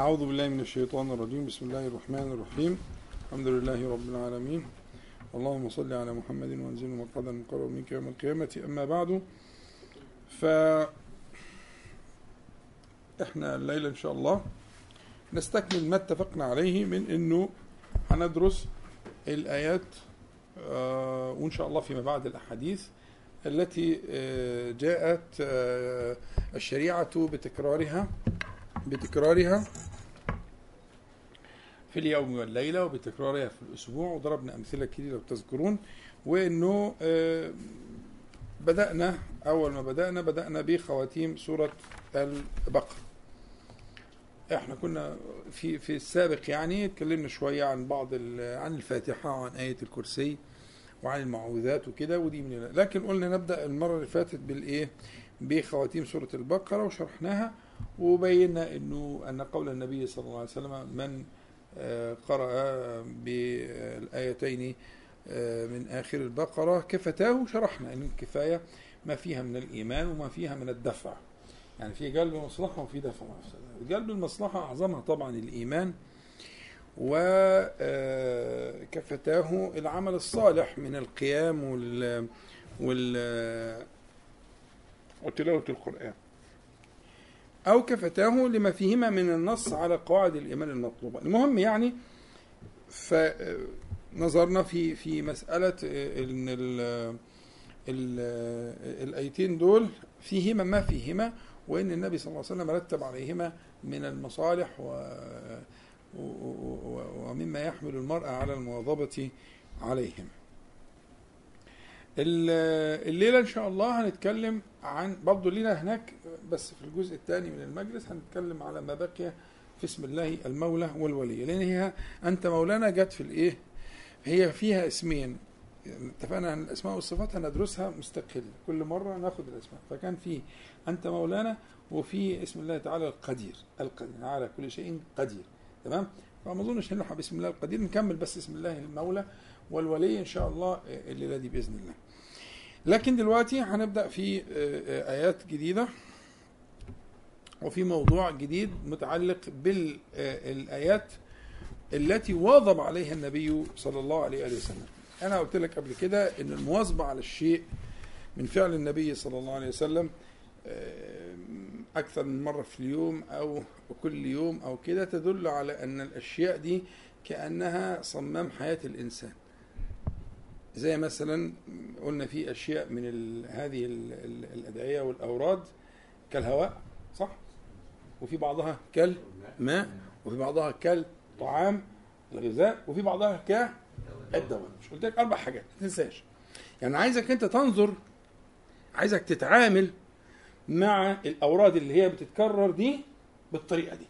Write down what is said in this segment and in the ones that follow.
أعوذ بالله من الشيطان الرجيم. بسم الله الرحمن الرحيم. الحمد لله رب العالمين. اللهم صل على محمد وانزل مقعدا مقرب منك يوم القيامة. أما بعد ف إحنا الليلة إن شاء الله نستكمل ما اتفقنا عليه من إنه هندرس الآيات آه، وإن شاء الله فيما بعد الأحاديث التي آه، جاءت آه، الشريعة بتكرارها بتكرارها في اليوم والليلة وبتكرارها في الأسبوع وضربنا أمثلة كتير لو تذكرون وإنه آه، بدأنا أول ما بدأنا بدأنا بخواتيم سورة البقرة. إحنا كنا في في السابق يعني اتكلمنا شوية عن بعض عن الفاتحة وعن آية الكرسي وعن المعوذات وكده ودي من لكن قلنا نبدأ المرة اللي فاتت بالإيه؟ بخواتيم سورة البقرة وشرحناها وبينا إنه أن قول النبي صلى الله عليه وسلم من قرأ بالآيتين آه، من آخر البقرة كفتاه شرحنا. إن الكفاية ما فيها من الإيمان وما فيها من الدفع. يعني في جلب مصلحة وفي دفع. مفسدة جلب المصلحة أعظمها طبعا الإيمان وكفتاه العمل الصالح من القيام وال وال وتلاوة القرآن. أو كفتاه لما فيهما من النص على قواعد الإيمان المطلوبة. المهم يعني فنظرنا في في مسألة إن ال- ال- الآيتين دول فيهما ما فيهما وإن النبي صلى الله عليه وسلم رتب عليهما من المصالح و ومما يحمل المرأة على المواظبة عليهم. الليلة إن شاء الله هنتكلم عن برضه لينا هناك بس في الجزء الثاني من المجلس هنتكلم على ما بقي في اسم الله المولى والولي. لأن هي أنت مولانا جت في الإيه؟ هي فيها اسمين. اتفقنا عن الأسماء والصفات هندرسها مستقل كل مرة ناخد الأسماء. فكان في أنت مولانا وفي اسم الله تعالى القدير. القدير على كل شيء قدير. تمام؟ فما أظنش نلحق بسم الله القدير. نكمل بس اسم الله المولى والولي إن شاء الله الليلة دي بإذن الله. لكن دلوقتي هنبدأ في آيات جديدة وفي موضوع جديد متعلق بالايات التي واظب عليها النبي صلى الله عليه وسلم. أنا قلت لك قبل كده إن المواظبة على الشيء من فعل النبي صلى الله عليه وسلم أكثر من مرة في اليوم أو كل يوم أو كده تدل على أن الأشياء دي كأنها صمام حياة الإنسان. زي مثلا قلنا في أشياء من هذه ال ال الأدعية والأوراد كالهواء صح؟ وفي بعضها كالماء وفي بعضها كالطعام الغذاء وفي بعضها كالدواء. مش قلت لك أربع حاجات ما تنساش. يعني عايزك أنت تنظر عايزك تتعامل مع الأوراد اللي هي بتتكرر دي بالطريقة دي.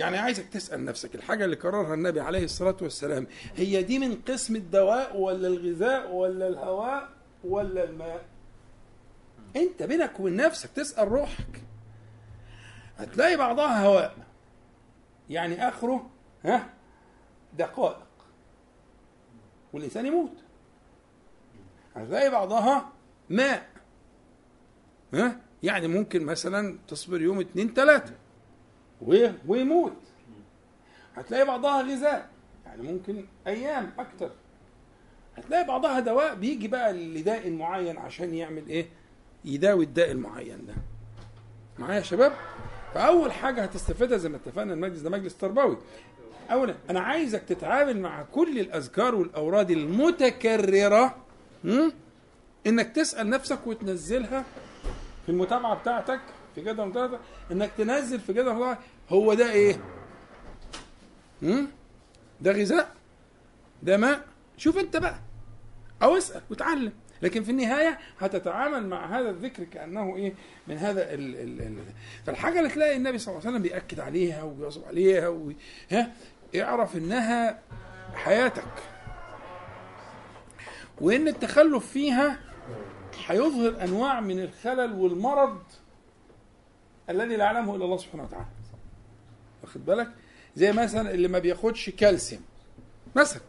يعني عايزك تسأل نفسك الحاجة اللي كررها النبي عليه الصلاة والسلام هي دي من قسم الدواء ولا الغذاء ولا الهواء ولا الماء؟ انت بينك وبين نفسك تسأل روحك. هتلاقي بعضها هواء. يعني آخره ها دقائق. والإنسان يموت. هتلاقي بعضها ماء. ها يعني ممكن مثلا تصبر يوم اتنين تلاتة. ويموت. هتلاقي بعضها غذاء. يعني ممكن أيام أكتر. هتلاقي بعضها دواء بيجي بقى لداء معين عشان يعمل إيه؟ يداوي الداء المعين ده. معايا يا شباب؟ فأول حاجة هتستفيدها زي ما اتفقنا المجلس ده مجلس تربوي. اولا أنا عايزك تتعامل مع كل الأذكار والأوراد المتكررة? إنك تسأل نفسك وتنزلها في المتابعة بتاعتك. في جدول المتابعه إنك تنزل في جدول المتابعه هو ده إيه؟ هم؟ ده غذاء؟ ده ماء؟ شوف أنت بقى أو اسأل وتعلم لكن في النهاية هتتعامل مع هذا الذكر كأنه إيه؟ من هذا ال ال ال فالحاجة اللي تلاقي النبي صلى الله عليه وسلم بيأكد عليها وبيواظب عليها و... ها اعرف إنها حياتك وإن التخلف فيها هيظهر أنواع من الخلل والمرض الذي لا يعلمه إلا الله سبحانه وتعالى. واخد بالك؟ زي مثلا اللي ما بياخدش كالسيوم. مثلا.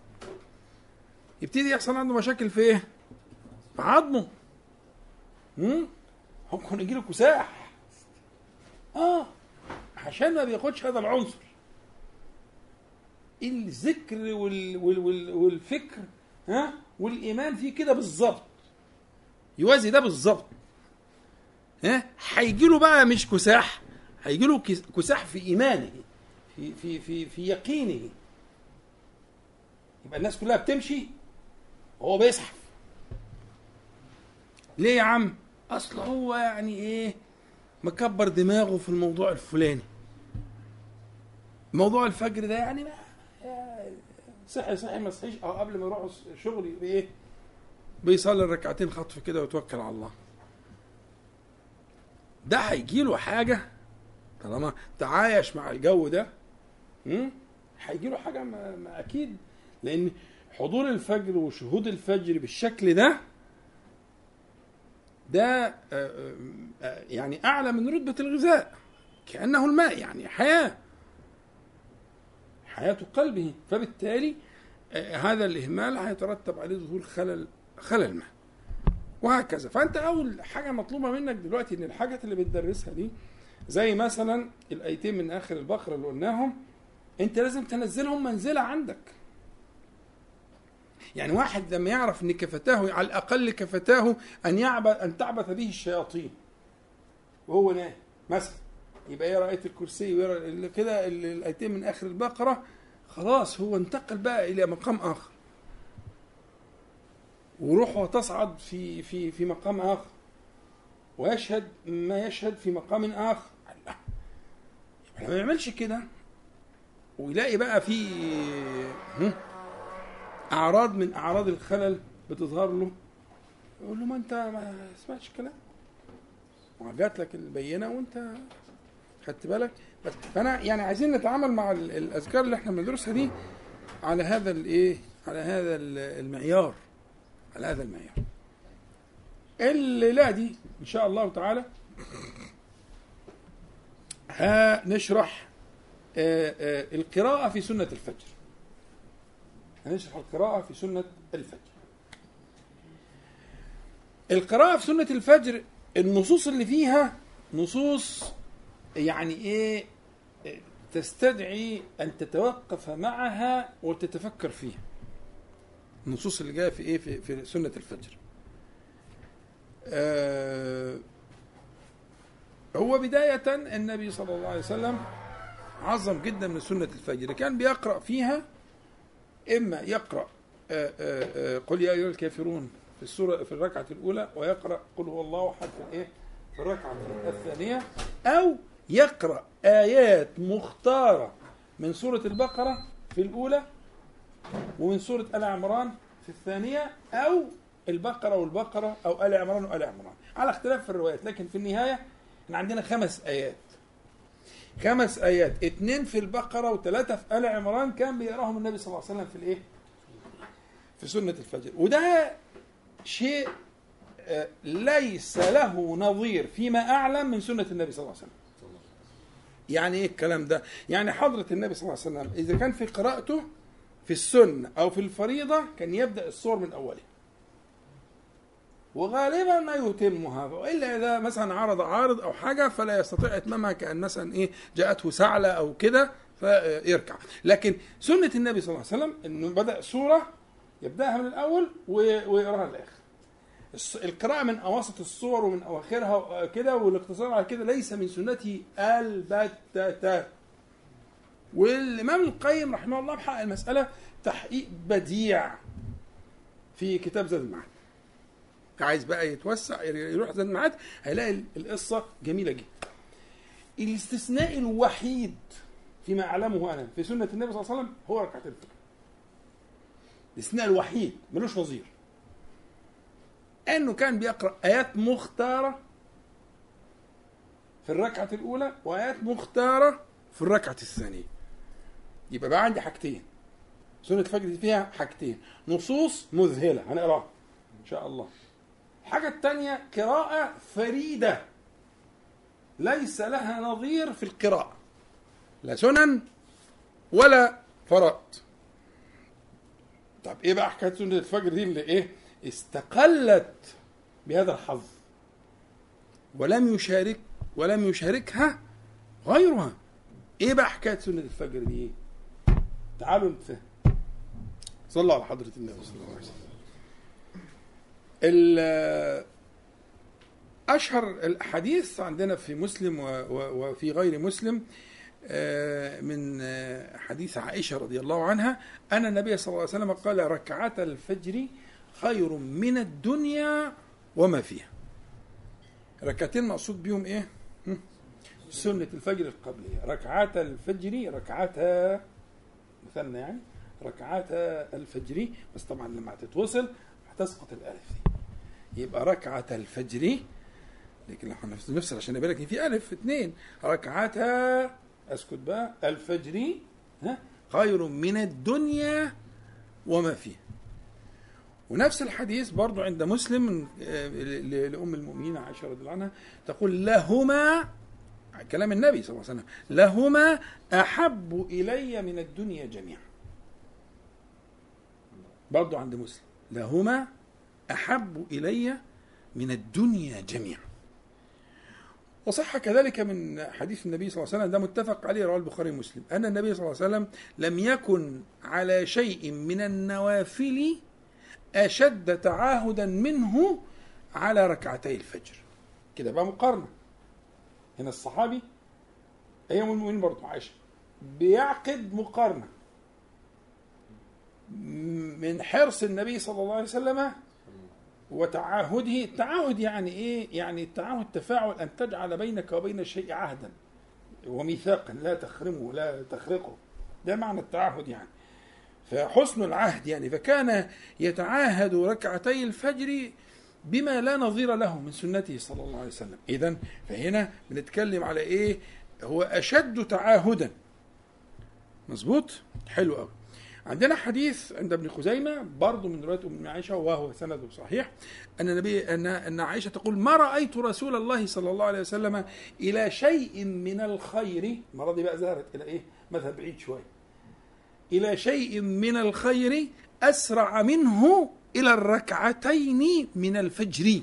يبتدي يحصل عنده مشاكل في إيه؟ في عظمه. ممكن يجي له كساح. آه. عشان ما بياخدش هذا العنصر. الذكر وال وال وال والفكر ها؟ والإيمان فيه كده بالظبط. يوازي ده بالظبط. ها هيجي له بقى مش كساح هيجي له كساح في إيمانه في في في في يقينه. يبقى الناس كلها بتمشي وهو بيزحف. ليه يا عم؟ أصل هو يعني إيه؟ مكبر دماغه في الموضوع الفلاني. موضوع الفجر ده يعني ما صحي صحي ما صحيش. آه قبل ما يروح شغل بإيه؟ بيصلي الركعتين خطف كده ويتوكل على الله. ده هيجي له حاجة. طالما تعايش مع الجو ده هيجي له حاجة ما, ما أكيد. لأن حضور الفجر وشهود الفجر بالشكل ده ده آه، آه، آه، يعني أعلى من رتبة الغذاء. كأنه الماء يعني حياة. حياة قلبه. فبالتالي هذا الإهمال هيترتب عليه ظهور خلل خلل ما. وهكذا. فأنت أول حاجة مطلوبة منك دلوقتي إن الحاجات اللي بتدرسها دي زي مثلا الأيتين من آخر البقرة اللي قلناهم أنت لازم تنزلهم منزلة عندك. يعني واحد لما يعرف إن كفتاه على الأقل كفتاه أن يعبث أن تعبث به الشياطين وهو نايم مثلا. يبقى آية الكرسي ويقرأ كده الأيتين من آخر البقرة خلاص هو انتقل بقى إلى مقام آخر. وروحه تصعد في في في مقام آخر. ويشهد ما يشهد في مقام آخر. الله. ما يعملش كده ويلاقي بقى في أعراض من أعراض الخلل بتظهر له يقول له ما أنت ما سمعتش الكلام. وجات لك البينة وأنت خدت بالك. بس فأنا يعني عايزين نتعامل مع الأذكار اللي إحنا بندرسها دي على هذا الايه على هذا المعيار. على هذا المعيار. الليلة دي إن شاء الله تعالى هنشرح آه، آه، القراءة في سنة الفجر. هنشرح القراءة في سنة الفجر. القراءة في سنة الفجر النصوص اللي فيها نصوص يعني إيه تستدعي أن تتوقف معها وتتفكر فيها. النصوص اللي جاية في إيه؟ في, في سنة الفجر. آه هو بداية النبي صلى الله عليه وسلم عظم جدا من سنة الفجر. كان بيقرأ فيها إما يقرأ آه، آه، آه، قل يا أيها الكافرون في السورة في الركعة الأولى ويقرأ قل هو الله أحد في الايه في الركعة الثانية أو يقرأ آيات مختارة من سورة البقرة في الأولى ومن سورة آل عمران في الثانية أو البقرة والبقرة أو آل عمران وآل عمران. على اختلاف في الروايات لكن في النهاية إحنا عندنا خمس آيات. خمس آيات. اثنين في البقرة وثلاثة في آل عمران كان بيقراهم النبي صلى الله عليه وسلم في الإيه؟ في سنة الفجر. وده شيء آه، ليس له نظير فيما أعلم من سنة النبي صلى الله عليه وسلم. يعني إيه الكلام ده؟ يعني حضرة النبي صلى الله عليه وسلم إذا كان في قراءته في السنة أو في الفريضة كان يبدأ الصور من أولها. وغالبا ما يتمها وإلا إذا مثلا عرض عارض أو حاجة فلا يستطيع إتمامها كأن مثلا إيه جاءته سعلة أو كده فيركع. لكن سنة النبي صلى الله عليه وسلم إنه بدأ سورة يبدأها من الأول ويقراها للآخر. القراءة من أواسط الصور ومن أواخرها كده والاقتصار على كده ليس من سنته البتة. والإمام القيم رحمه الله بحق المسألة تحقيق بديع في كتاب زاد المعاد. عايز بقى يتوسع يروح زاد المعاد هيلاقي القصة جميلة جدا. الاستثناء الوحيد فيما أعلمه أنا في سنة النبي صلى الله عليه وسلم هو ركعتين الفجر. الاستثناء الوحيد ملوش نظير أنه كان بيقرأ آيات مختارة في الركعة الأولى وآيات مختارة في الركعة الثانية. يبقى بقى عندي حاجتين. سنه الفجر فيها حاجتين. نصوص مذهلة. هنقرأها. إن شاء الله. الحاجة الثانية قراءة فريدة. ليس لها نظير في القراءة. لا سنن ولا فرائض. طب إيه بقى حكاية سنة الفجر دي؟ اللي إيه؟ استقلت بهذا الحظ. ولم يشارك ولم يشاركها غيرها. إيه بقى حكاية سنة الفجر دي؟ تعالوا نتفهم صلوا على حضرة النبي صلى الله عليه وسلم. ال- أشهر الأحاديث عندنا في مسلم وفي غير مسلم آه، من آه، حديث عائشة رضي الله عنها أن النبي صلى الله عليه وسلم قال ركعتا الفجر خير من الدنيا وما فيها. ركعتين مقصود بيهم هم؟ سنة الفجر القبلية. ركعتا الفجر ركعتا مثلنا يعني ركعتا الفجر بس طبعا لما هتتوصل هتسقط الألف دي. يبقى ركعتا الفجر لكن لو هنفصل عشان يبقى لك في ألف اثنين. ركعتا أسكت بقى الفجر ها خير من الدنيا وما فيها. ونفس الحديث برضو عند مسلم آه، لأم المؤمنين عائشة رضي الله عنها تقول لهما كلام النبي صلى الله عليه وسلم. لهما أحب إلي من الدنيا جميعا. برضو عند مسلم. لهما أحب إلي من الدنيا جميعا. وصح كذلك من حديث النبي صلى الله عليه وسلم ده متفق عليه رواه البخاري ومسلم أن النبي صلى الله عليه وسلم لم يكن على شيء من النوافل أشد تعاهدا منه على ركعتي الفجر. كده بقى مقارنة. هنا الصحابي هي أم المؤمنين برضه عائشة. بيعقد مقارنة من حرص النبي صلى الله عليه وسلم وتعاهده. التعاهد يعني إيه؟ يعني التعاهد تفاعل أن تجعل بينك وبين الشيء عهدا وميثاقا لا تخرمه لا تخرقه. ده معنى التعاهد يعني. فحسن العهد يعني فكان يتعاهد ركعتي الفجر بما لا نظير له من سنته صلى الله عليه وسلم. اذا فهنا بنتكلم على إيه؟ هو أشد تعاهدا. مظبوط؟ حلو قوي عندنا حديث عند ابن خزيمة برضه من رواية أم عائشة وهو سنده صحيح أن النبي أن أن عائشة تقول ما رأيت رسول الله صلى الله عليه وسلم إلى شيء من الخير. المرة دي بقى ظهرت إلى إيه؟ مذهب بعيد شوية. إلى شيء من الخير أسرع منه إلى الركعتين من الفجر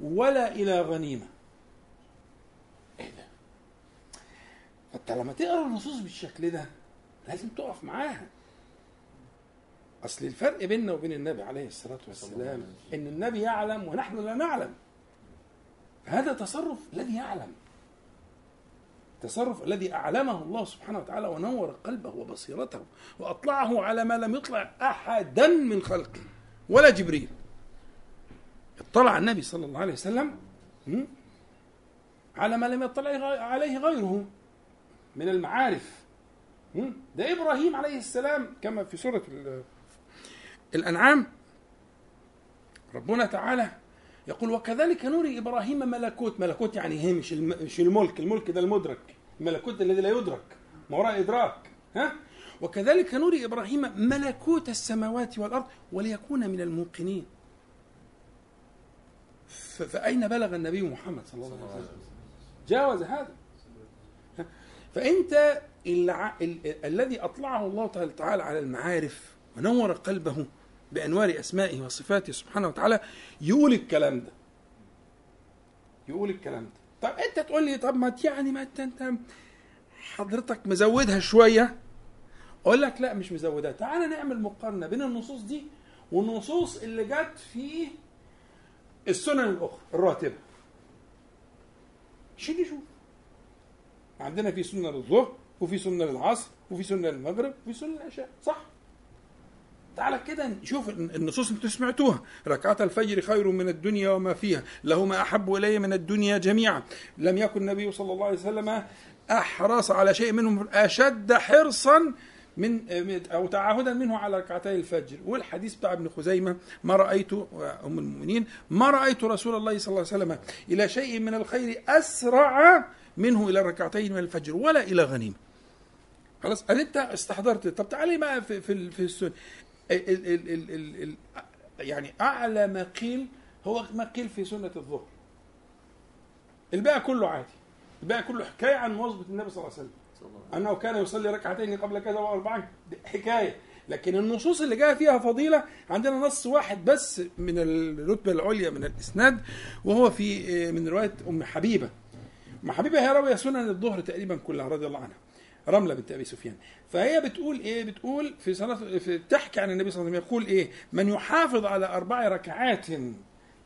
ولا إلى غنيمة. إيه ده؟ فأنت لما تقرأ النصوص بالشكل ده لازم تقف معاها. أصل الفرق بيننا وبين النبي عليه الصلاة والسلام إن النبي يعلم ونحن لا نعلم. هذا تصرف الذي يعلم. التصرف الذي أعلمه الله سبحانه وتعالى ونور قلبه وبصيرته وأطلعه على ما لم يطلع أحدا من خلقه ولا جبريل اطلع النبي صلى الله عليه وسلم? على ما لم يطلع عليه غيره من المعارف? ده إبراهيم عليه السلام كما في سورة ال- الأنعام ربنا تعالى يقول وكذلك نري إبراهيم ملكوت ملكوت يعني الم- مش الملك الملك ده المدرك الملكوت الذي لا يدرك ما وراء إدراك ها؟ وكذلك نري إبراهيم ملكوت السماوات والأرض وليكون من الموقنين. ف- فأين بلغ النبي محمد صلى الله عليه وسلم؟ جاوز هذا. ها؟ فأنت الع... ال... الذي أطلعه الله تعالى على المعارف ونور قلبه بأنوار أسمائه وصفاته سبحانه وتعالى يقول الكلام ده. يقول الكلام ده. طب انت تقول لي طب ما يعني ما انت انت حضرتك مزودها شوية. أقول لك لا مش مزودها. تعال نعمل مقارنة بين النصوص دي والنصوص اللي جت في السنن الأخرى الراتبة. شيل شوف عندنا في سنه للظهر وفي سنه للعصر وفي سنه للمغرب وفي سنه للعشاء صح؟ تعالى كده نشوف النصوص اللي سمعتوها. ركعة الفجر خير من الدنيا وما فيها. لهما أحب إلي من الدنيا جميعا. لم يكن النبي صلى الله عليه وسلم أحرص على شيء منهم أشد حرصا من أو تعاهدا منه على ركعتي الفجر. والحديث بتاع ابن خزيمة ما رأيت أم المؤمنين ما رأيت رسول الله صلى الله عليه وسلم إلى شيء من الخير أسرع منه إلى ركعتين من الفجر ولا إلى غنيمة. خلاص أنت استحضرت. طب تعالي بقى في في, في السنة. ال ال ال ال ال يعني اعلى ما قيل هو ما قيل في سنة الظهر. الباقي كله عادي. الباقي كله حكاية عن مواظبة النبي صلى الله عليه وسلم. أنه كان يصلي ركعتين قبل كذا واربعا حكاية. لكن النصوص اللي جاية فيها فضيلة عندنا نص واحد بس من الرتبة العليا من الإسناد وهو في من رواية أم حبيبة. ما حبيبة هي راويه سنن الظهر تقريبا كلها رضي الله عنها. رملة بنت أبي سفيان. فهي بتقول إيه؟ بتقول في صلاه في تحكي عن النبي صلى الله عليه وسلم يقول إيه؟ من يحافظ على أربع ركعات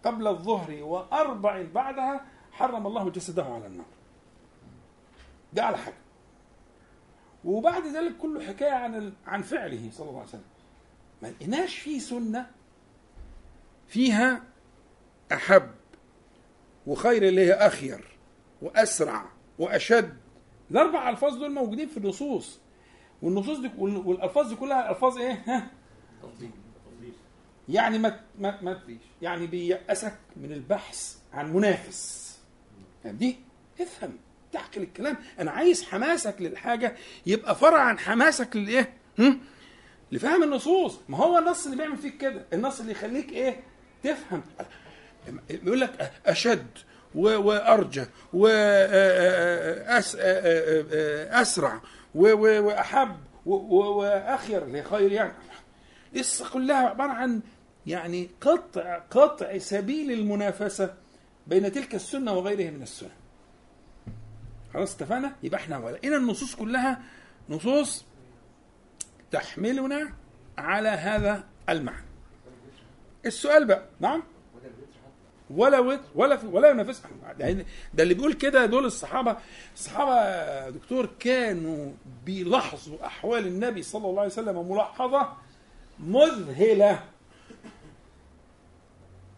قبل الظهر وأربع بعدها حرم الله جسده على النار. ده على حاجة. وبعد ذلك كله حكاية عن. عن فعله صلى الله عليه وسلم. ما لقيناش فيه سنة فيها أحب وخير اللي هي أخير وأسرع وأشد الأربع ألفاظ دول موجودين في النصوص. والنصوص دي وال- والألفاظ دي كلها ألفاظ إيه؟ ها؟ يعني ما ما ما يعني بيأسك من البحث عن منافس. يعني دي افهم تحكي الكلام. أنا عايز حماسك للحاجة يبقى فرع عن حماسك للإيه؟ هم؟ لفهم النصوص. ما هو النص اللي بيعمل فيك كده النص اللي يخليك إيه؟ تفهم. بيقول لك أشد وأرجى واسرع وأحب واخير اللي هي خير يعني. قصه كلها عبارة عن يعني قطع قطع سبيل المنافسة بين تلك السنة وغيرها من السنن خلاص اتفقنا؟ يبقى إحنا ولقينا النصوص كلها نصوص تحملنا على هذا المعنى. السؤال بقى نعم؟ ولا وتر ولا في ولا ينافس يعني ده اللي بيقول كده دول الصحابة. الصحابة دكتور كانوا بيلاحظوا أحوال النبي صلى الله عليه وسلم ملاحظة مذهلة.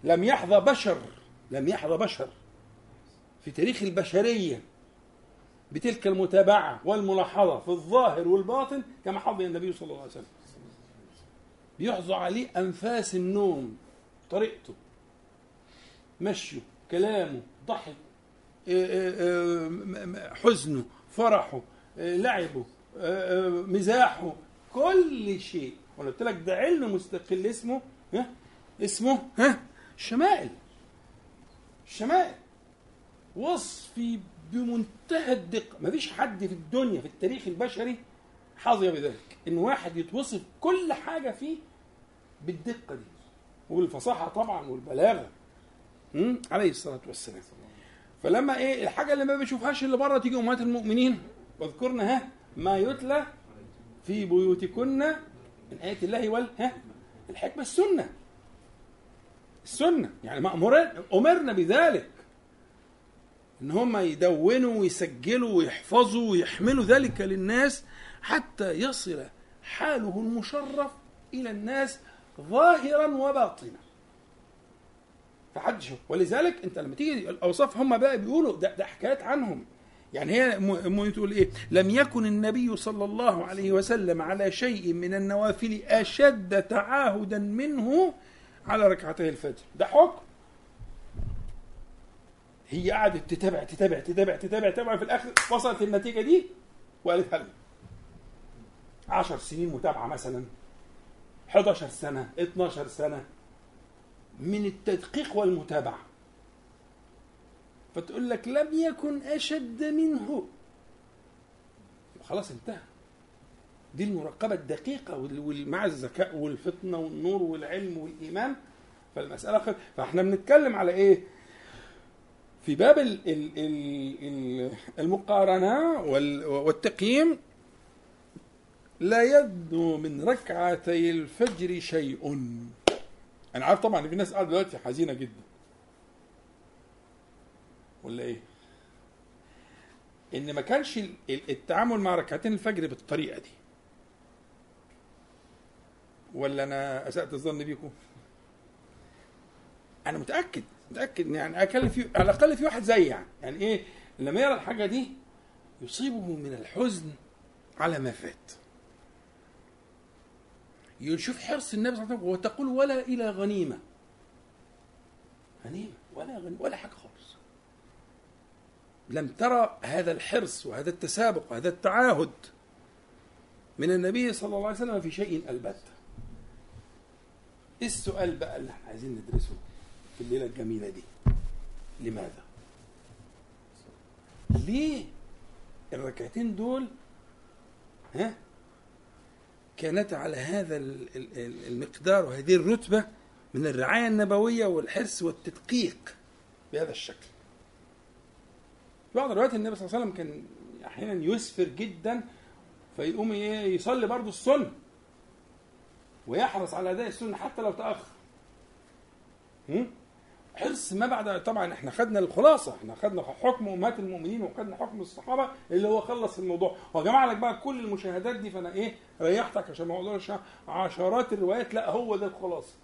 لم يحظى بشر لم يحظى بشر في تاريخ البشرية بتلك المتابعة والملاحظة في الظاهر والباطن كما حظي النبي صلى الله عليه وسلم. بيحظى عليه أنفاس النوم طريقته. مشيه كلامه ضحك آه، آه، آه، حزنه فرحه لعبه مزاحه كل شيء. وأنا قلت لك ده علم مستقل اسمه ها؟ اسمه ها؟ الشمائل الشمائل وصفي بمنتهى الدقة. مفيش حد في الدنيا في التاريخ البشري حظي بذلك إن واحد يتوصف كل حاجة فيه بالدقة دي. والفصاحة طبعا والبلاغة؟ عليه الصلاة والسلام. فلما إيه الحاجة اللي ما بيشوفهاش اللي بره تيجي أمهات المؤمنين واذكرن ها ما يتلى في بيوتكن من آيات الله وال ها الحكمة السنة. السنة. يعني مأمورين أمرنا بذلك. إن هم يدونوا ويسجلوا ويحفظوا ويحملوا ذلك للناس حتى يصل حاله المشرف إلى الناس ظاهرا وباطنا. فحدش ولذلك انت لما تيجي الأوصاف هم بقى بيقولوا ده, ده حكايات عنهم. يعني هي م- م- تقول إيه؟ لم يكن النبي صلى الله عليه وسلم على شيء من النوافل أشد تعاهدا منه على ركعتي الفجر. ده حكم. هي قعدت تتابع تتابع تتابع تتابع تتابع في الآخر وصلت النتيجة دي وقالت هل عشر سنين متابعة مثلا 11 سنة 12 سنة من التدقيق والمتابعة. فتقول لك لم يكن أشد منه. خلاص انتهى. دي وال- وال- مع الذكاء والفطنة والنور والعلم والإيمان. فالمسألة خير فاحنا بنتكلم على إيه؟ في باب ال- ال- ال- ال- المقارنة وال- والتقييم. لا يدنو من ركعتي الفجر شيء. أنا عارف طبعا إن في ناس قاعدة دلوقتي حزينة جدا. ولا إيه؟ إن ما كانش ال- ال- التعامل مع ركعتين الفجر بالطريقة دي. ولا أنا أسأت الظن بيكم؟ أنا متأكد متأكد يعني اكلم في على الأقل في واحد زي يعني. يعني إيه؟ لما يرى الحاجة دي يصيبه من الحزن على ما فات. يشوف حرص النبي صلى الله عليه وسلم وتقول ولا إلى غنيمة. غنيمة ولا غنيمة ولا حاجة خالص. لم ترى هذا الحرص وهذا التسابق وهذا التعاهد من النبي صلى الله عليه وسلم في شيء البتة. إيه السؤال بقى اللي إحنا عايزين ندرسه في الليلة الجميلة دي؟ لماذا؟ ليه الركعتين دول ها؟ كانت على هذا ال- ال- ال- المقدار وهذه الرتبة من الرعاية النبوية والحرص والتدقيق بهذا الشكل في بعض الروايات النبي صلى الله عليه وسلم كان أحيانا يسفر جدا فيقوم يصلي برضه السنة ويحرص على أداء السنة حتى لو تأخر هم؟ حرص ما بعد طبعا إحنا خدنا الخلاصة إحنا خدنا حكم أمهات المؤمنين وخدنا حكم الصحابة اللي هو خلص الموضوع. وجمع لك بقى كل المشاهدات دي فأنا إيه ريحتك عشان ما أقولش عشرات الروايات لا هو ده الخلاصة.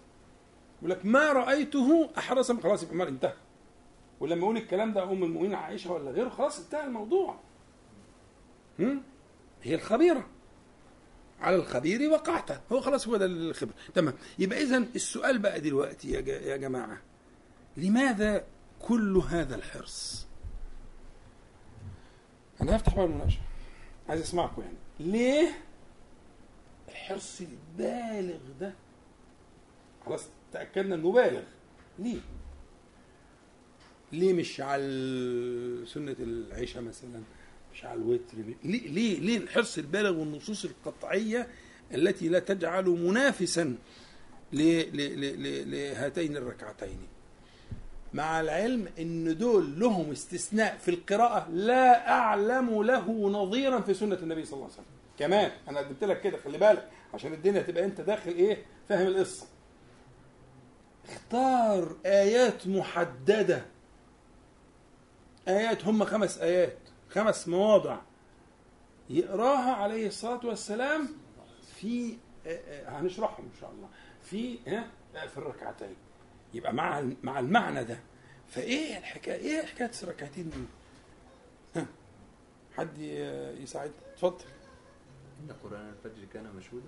يقول لك ما رأيته أحرص من خلاص يبقى انتهى. ولما يقول الكلام ده أم المؤمنين عائشة ولا غيره خلاص انتهى الموضوع. هم؟ هي الخبيرة. على الخبير وقعت. هو خلاص هو ده الخبره تمام. يبقى اذا السؤال بقى دلوقتي يا جماعة. لماذا كل هذا الحرص؟ أنا هفتح بقى المناقشة. عايز أسمعكم يعني. ليه الحرص البالغ ده؟ خلاص تأكدنا إنه بالغ. ليه؟ ليه مش على سنة العشاء مثلا؟ مش على الوتر؟ ليه ليه ليه الحرص البالغ والنصوص القطعية التي لا تجعل منافسا لهاتين الركعتين؟ مع العلم إن دول لهم استثناء في القراءة لا أعلم له نظيرا في سنة النبي صلى الله عليه وسلم. كمان أنا قدمت لك كده خلي بالك عشان الدنيا تبقى أنت داخل إيه؟ فاهم القصة. اختار آيات محددة. آيات هم خمس آيات خمس مواضع يقراها عليه الصلاة والسلام في آه، آه، هنشرحهم إن شاء الله. في ها؟ في الركعتين. يبقى مع مع المعنى ده. فإيه الحكاية إيه حكاية الركعتين دول ها حد يساعد؟ اتفضل. إن قرآن الفجر كان مشهودا؟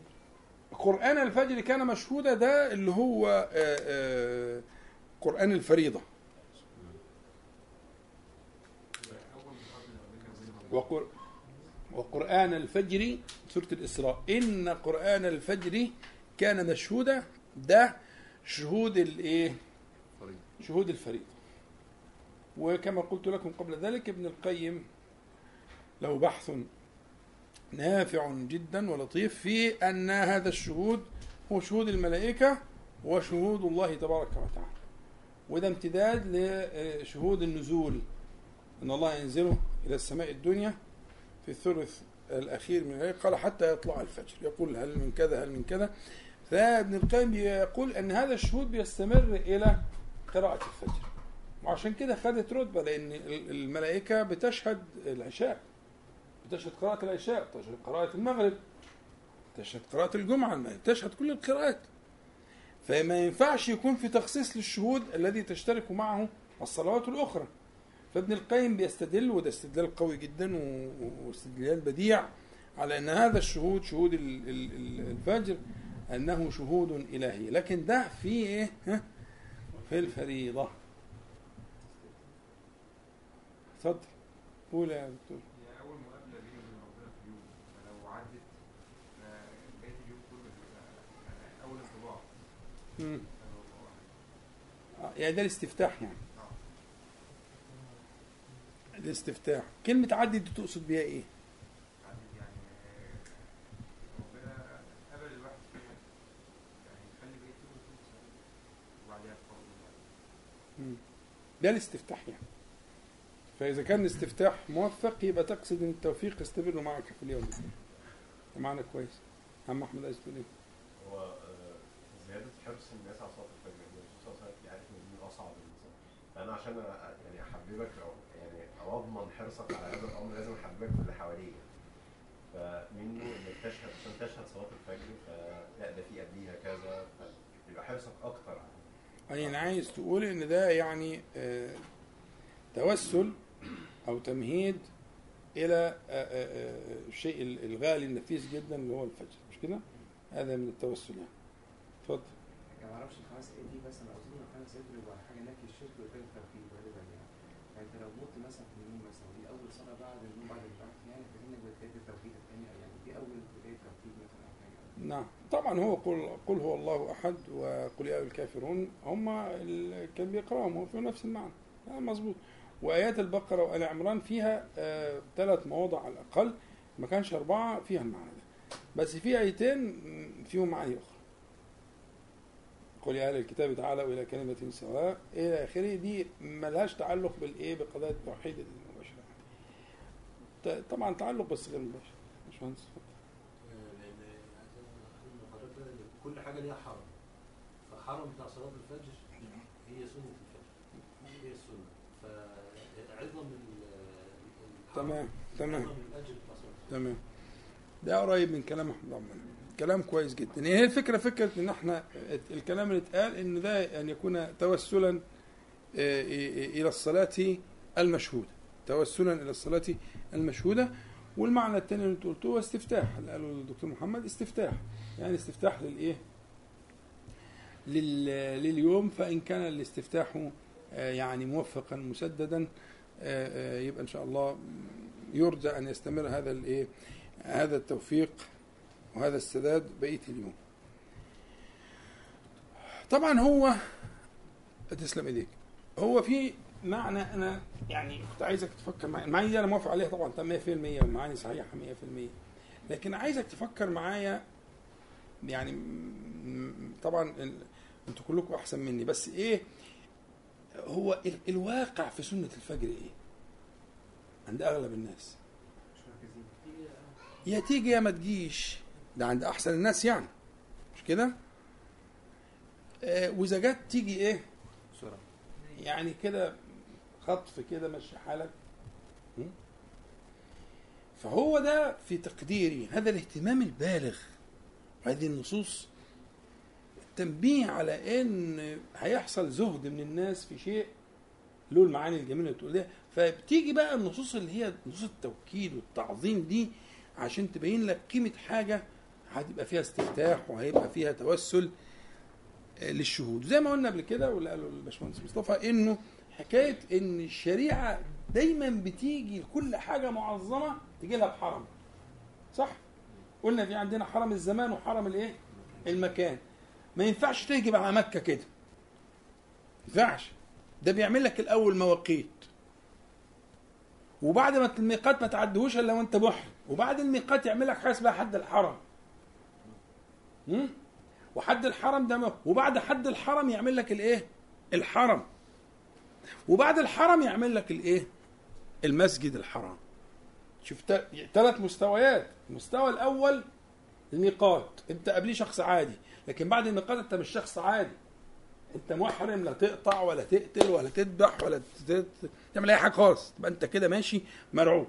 قرآن الفجر كان مشهودا ده اللي هو آه، آه، قرآن الفريضة. وقر... وقرآن الفجر سورة الإسراء إن قرآن الفجر كان مشهودا ده شهود؟ فريض شهود الفريضة وكما قلت لكم قبل ذلك ابن القيم له بحث نافع جدا ولطيف في أن هذا الشهود هو شهود الملائكة وشهود الله تبارك وتعالى. وده امتداد لشهود النزول. أن الله ينزله إلى السماء الدنيا في الثلث الأخير من الليل. قال حتى يطلع الفجر. يقول هل من كذا هل من كذا. فابن القيم يقول أن هذا الشهود بيستمر إلى قراءة الفجر. وعشان كده خدت رتبة لأن الملائكة بتشهد العشاء بتشهد قراءة العشاء بتشهد قراءة المغرب بتشهد قراءة الجمعة بتشهد كل القراءات. فما ينفعش يكون في تخصيص للشهود الذي تشترك معه الصلوات الأخرى. فابن القيم بيستدل وده استدلال قوي جدا واستدلال بديع على أن هذا الشهود شهود ال- ال- ال- الفجر أنه شهود إلهي. لكن ده في إيه؟ في الفريضة. اتفضل. قول يا دكتور. مقابلة بيني وبين ربنا في فلو عدت بقيت اليوم كله يعني أول انطباع. آه، يعني ده الاستفتاح يعني. آه. الاستفتاح. كلمة عدي دي تقصد بيها إيه؟ عدت يعني ربنا قبل الواحد فيها يعني يخلي بقيت اليوم كله سعيد وبعدها الفرض مم. ده الاستفتاح يعني. فإذا كان الاستفتاح موفق يبقى تقصد أن التوفيق يستمر معك في اليوم ده. معنى كويس. عم أحمد عايز تقول إيه؟ هو آه، زيادة حرص الناس على صلاة الفجر. الرسول صلى الله عليه وسلم يعرف ان دي أصعب الإنسان فأنا عشان يعني أحببك أو يعني أو أضمن حرصك على هذا الأمر لازم أحببك في اللي حواليك. فمنه إنك تشهد عشان تشهد صلاة الفجر فلا ده في قبليها كذا. فيبقى حرصك على يعني عايز تقول إن ده يعني آه، توسل أو تمهيد إلى آه، آه، آه، الشيء الغالي النفيس جدا اللي هو الفجر مش كده؟ هذا من التوسل يعني اتفضل يعني ما أعرفش الخمس ايات دي مثلا أظن الخمس ايات بيبقى حاجة نفي الشرك وتاني التوحيد غالبا يعني يعني انت لو مت مثلا في النوم مثلا ودي اول صلاه بعد النوم بعد البعث يعني فكانك بدايه التوحيد الثانية يعني دي اول بدايه توحيد مثلا أو حاجة نعم. طبعا هو قل قل هو الله أحد وقل يا الكافرون. هم كان بيقرأهم هو في نفس المعنى. آه مظبوط. وآيات البقرة وآل عمران فيها آه ثلاث مواضع على الأقل. ما كانش أربعة فيها المعنى ده. بس في آيتين فيهم معاني أخرى. قل يا أهل الكتاب تعالوا إلى كلمة سواء. إلى آخره. دي ملهاش تعلق بالإيه؟ بقضايا التوحيد المباشرة. طبعا تعلق بس غير مباشر. باشمهندس. اتفضل. لأن عايز أقول لحضرتك إن كل حاجة ليها حرم. فحرم بتاع صلاة الفجر هي سنة الفجر هي السنة. فعظم تمام تمام. تمام. ده قريب من كلام أحمد عمان كلام كويس جدا. هي الفكرة فكرة إن إحنا الكلام اللي اتقال إن ده أن يكون توسلا آه، إلى الصلاة المشهودة. توسلا إلى الصلاة المشهودة. والمعنى الثاني اللي أنت قلته هو استفتاح. اللي قاله الدكتور محمد استفتاح. يعني استفتاح للإيه؟ لل- لليوم فإن كان الاستفتاح آه، يعني موفقا مسددا آه، آه، يبقى إن شاء الله يرجى أن يستمر هذا الإيه؟ هذا التوفيق وهذا السداد بقية اليوم. طبعا هو تسلم إيديك هو في معنى أنا يعني كنت عايزك تفكر معايا المعاني دي أنا موافق عليها طبعا تم 100% ومعاني صحيحة 100% لكن عايزك تفكر معايا يعني طبعا أنتوا كلكم أحسن مني بس إيه هو ال- الواقع في سنة الفجر إيه؟ عند أغلب الناس. يا تيجي يا ما تجيش. ده عند أحسن الناس يعني. مش كده؟ آه وإذا جت تيجي إيه؟ بسرعة. يعني كده خطف كده مشي حالك? فهو ده في تقديري هذا الاهتمام البالغ. هذه النصوص التنبيه على إن هيحصل زهد من الناس في شيء له المعاني الجميلة اللي ده. فبتيجي بقى النصوص اللي هي نصوص التوكيد والتعظيم دي عشان تبين لك قيمة حاجة هتبقى فيها استفتاح وهيبقى فيها توسل آه، للشهود. زي ما قلنا قبل كده واللي قاله الباشمهندس مصطفى إنه حكاية إن الشريعة دايما بتيجي لكل حاجة معظمة تجي لها بحرم. صح؟ قلنا في عندنا حرم الزمان وحرم الايه؟ المكان. ما ينفعش تهجم على مكة كده. ما ينفعش. ده بيعمل لك الأول مواقيت. وبعد ما الميقات ما تعدهوش إلا وأنت محرم وبعد الميقات يعمل لك حاجة اسمها حد الحرم? وحد الحرم ده وبعد حد الحرم يعمل لك الايه؟ الحرم. وبعد الحرم يعمل لك الايه؟ المسجد الحرام. شوف ثلاث مستويات. المستوى الأول الميقات أنت قبليه شخص عادي لكن بعد الميقات أنت مش شخص عادي. أنت محرم لا تقطع ولا تقتل ولا تذبح ولا تعمل أي حاجة خالص. تبقى أنت كده ماشي مرعوب.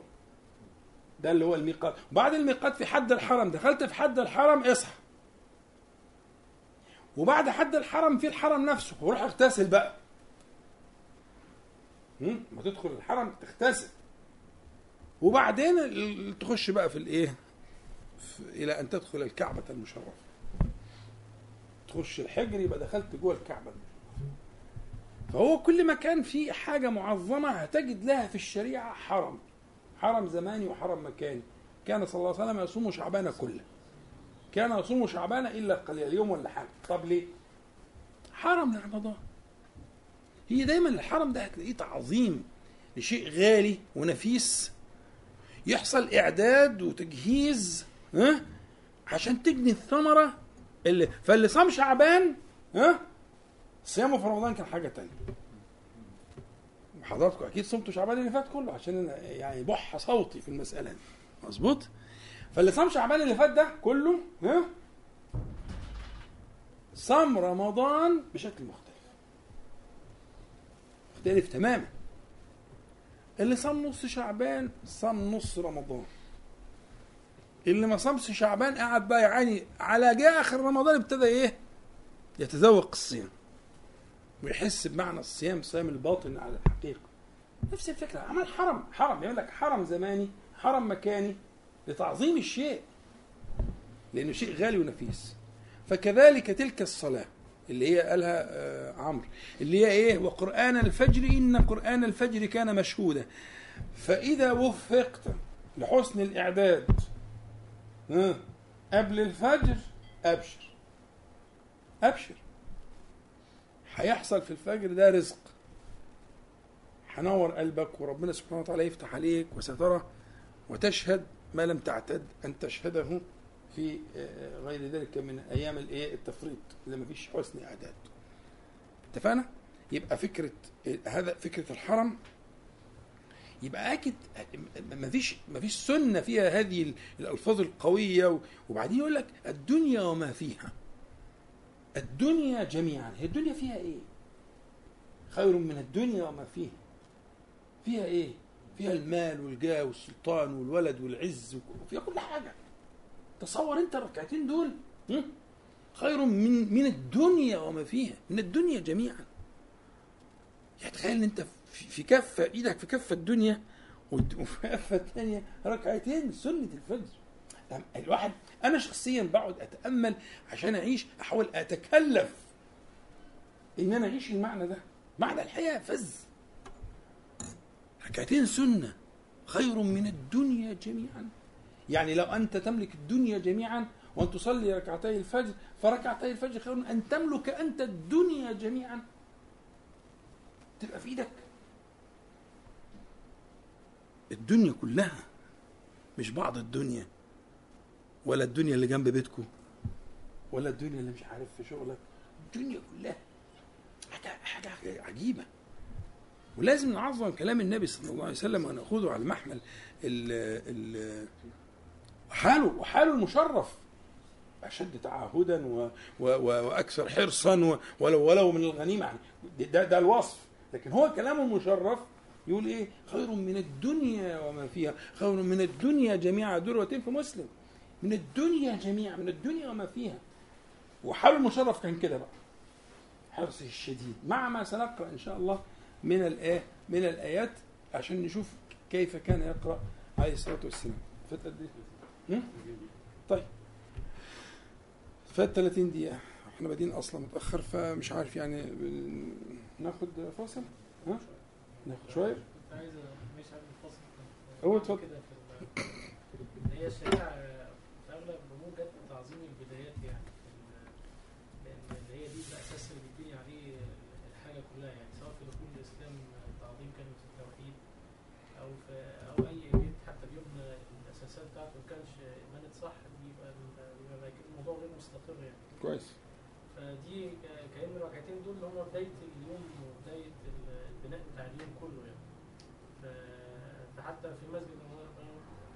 ده اللي هو الميقات بعد الميقات في حد الحرم دخلت في حد الحرم اصحى. وبعد حد الحرم في الحرم نفسه وروح اغتسل بقى؟ ما تدخل الحرم تغتسل. وبعدين تخش بقى في الايه؟ إلى أن تدخل الكعبة المشرفة. تخش الحجر يبقى دخلت جوه الكعبة فهو كل ما كان في حاجة معظمة هتجد لها في الشريعة حرم. حرم زماني وحرم مكاني. كان صلى الله عليه وسلم يصوم شعبان كله. كان يصوم شعبان إلا قليل يوم ولا حاجة. طب ليه؟ حرم لرمضان. هي دايما الحرم ده هتلاقيه تعظيم لشيء غالي ونفيس. يحصل إعداد وتجهيز ها؟ عشان تجني الثمرة اللي فاللي صام شعبان ها؟ صيامه في رمضان كان حاجة تانية. حضراتكم أكيد صمتوا شعبان اللي فات كله عشان يعني بح صوتي في المسألة دي. مظبوط؟ فاللي صام شعبان اللي فات ده كله ها؟ صام رمضان بشكل مختلف. مختلف تماما. اللي صام نص شعبان صام نص رمضان. اللي ما صامش شعبان قعد بقى يعاني على جاء آخر رمضان ابتدى إيه؟ يتذوق الصيام. ويحس بمعنى الصيام صيام الباطن على الحقيقة. نفس الفكرة. عمل حرم حرم. يقول لك حرم زماني حرم مكاني لتعظيم الشيء لأنه شيء غالي ونفيس. فكذلك تلك الصلاة. اللي هي قالها آه، عمرو اللي هي إيه؟ وقرآن الفجر إن قرآن الفجر كان مشهودا. فإذا وفقت لحسن الإعداد ها، قبل الفجر أبشر. أبشر. هيحصل في الفجر ده رزق. هنور قلبك وربنا سبحانه وتعالى يفتح عليك وسترى وتشهد ما لم تعتد أن تشهده. في آه، غير ذلك من أيام الإيه؟ التفريط اللي ما فيش حسن إعداد. اتفقنا؟ يبقى فكرة هذا فكرة الحرم يبقى أكيد ما فيش ما فيش سنة فيها هذه الألفاظ القوية وبعدين يقول لك الدنيا وما فيها. الدنيا جميعا. هي الدنيا فيها إيه؟ خير من الدنيا وما فيها. فيها إيه؟ فيها المال والجاه والسلطان والولد والعز وفيها كل حاجة. تصور انت الركعتين دول؟ خير من من الدنيا وما فيها من الدنيا جميعا. يعني تخيل إن أنت في كفه إيدك في كفه الدنيا وفي كفة الثانية ركعتين سنة الفجر. الواحد أنا شخصيا بقعد أتأمل عشان أعيش أحاول أتكلف إن أنا أعيش المعنى ده. معنى الحياة فز. ركعتين سنة خير من الدنيا جميعا. يعني لو أنت تملك الدنيا جميعا وأن تصلي ركعتي الفجر فركعتي الفجر خير من أن تملك أنت الدنيا جميعا. تبقى في إيدك. الدنيا كلها مش بعض الدنيا ولا الدنيا اللي جنب بيتكم ولا الدنيا اللي مش عارف في شغلك. الدنيا كلها حاجة حاجة عجيبة. ولازم نعظم كلام النبي صلى الله عليه وسلم ونأخذه على محمل ال ال حاله وحاله المشرف. أشد تعهدا و و وأكثر حرصا و ولو ولو من الغنيمة يعني. ده, ده الوصف. لكن هو كلامه المشرف يقول إيه؟ خير من الدنيا وما فيها. خير من الدنيا جميعا ذروة في مسلم. من الدنيا جميعا من الدنيا وما فيها. وحاله المشرف كان كده بقى. حرصه الشديد. مع ما سنقرأ إن شاء الله من الآية من الآيات عشان نشوف كيف كان يقرأ عليه الصلاة والسلام. فات قد؟ هم؟ طيب. فات 30 دقيقة. إحنا بادئين أصلا متأخر فمش عارف يعني ناخد فاصل؟ ها؟ ناخد شوية؟ كنت عايز مش عارف الفصل هو اتفضل. هي الشريعة في أغلب الأمور جت تعظيم البدايات يعني ال- لأن اللي هي دي الأساس اللي بيبني عليه الحاجة كلها يعني سواء في دخول الإسلام تعظيم كلمة التوحيد أو في أو أي بيت حتى بيبنى الأساسات بتاعته ما كانش بنت صح بيبقى ال- بيبقى بعد كده الموضوع غير مستقر يعني كويس فدي ك- كأن الركعتين دول اللي هم بداية اليوم وبداية ال- البناء بتاع اليوم كله يعني ف- فحتى في المسجد هو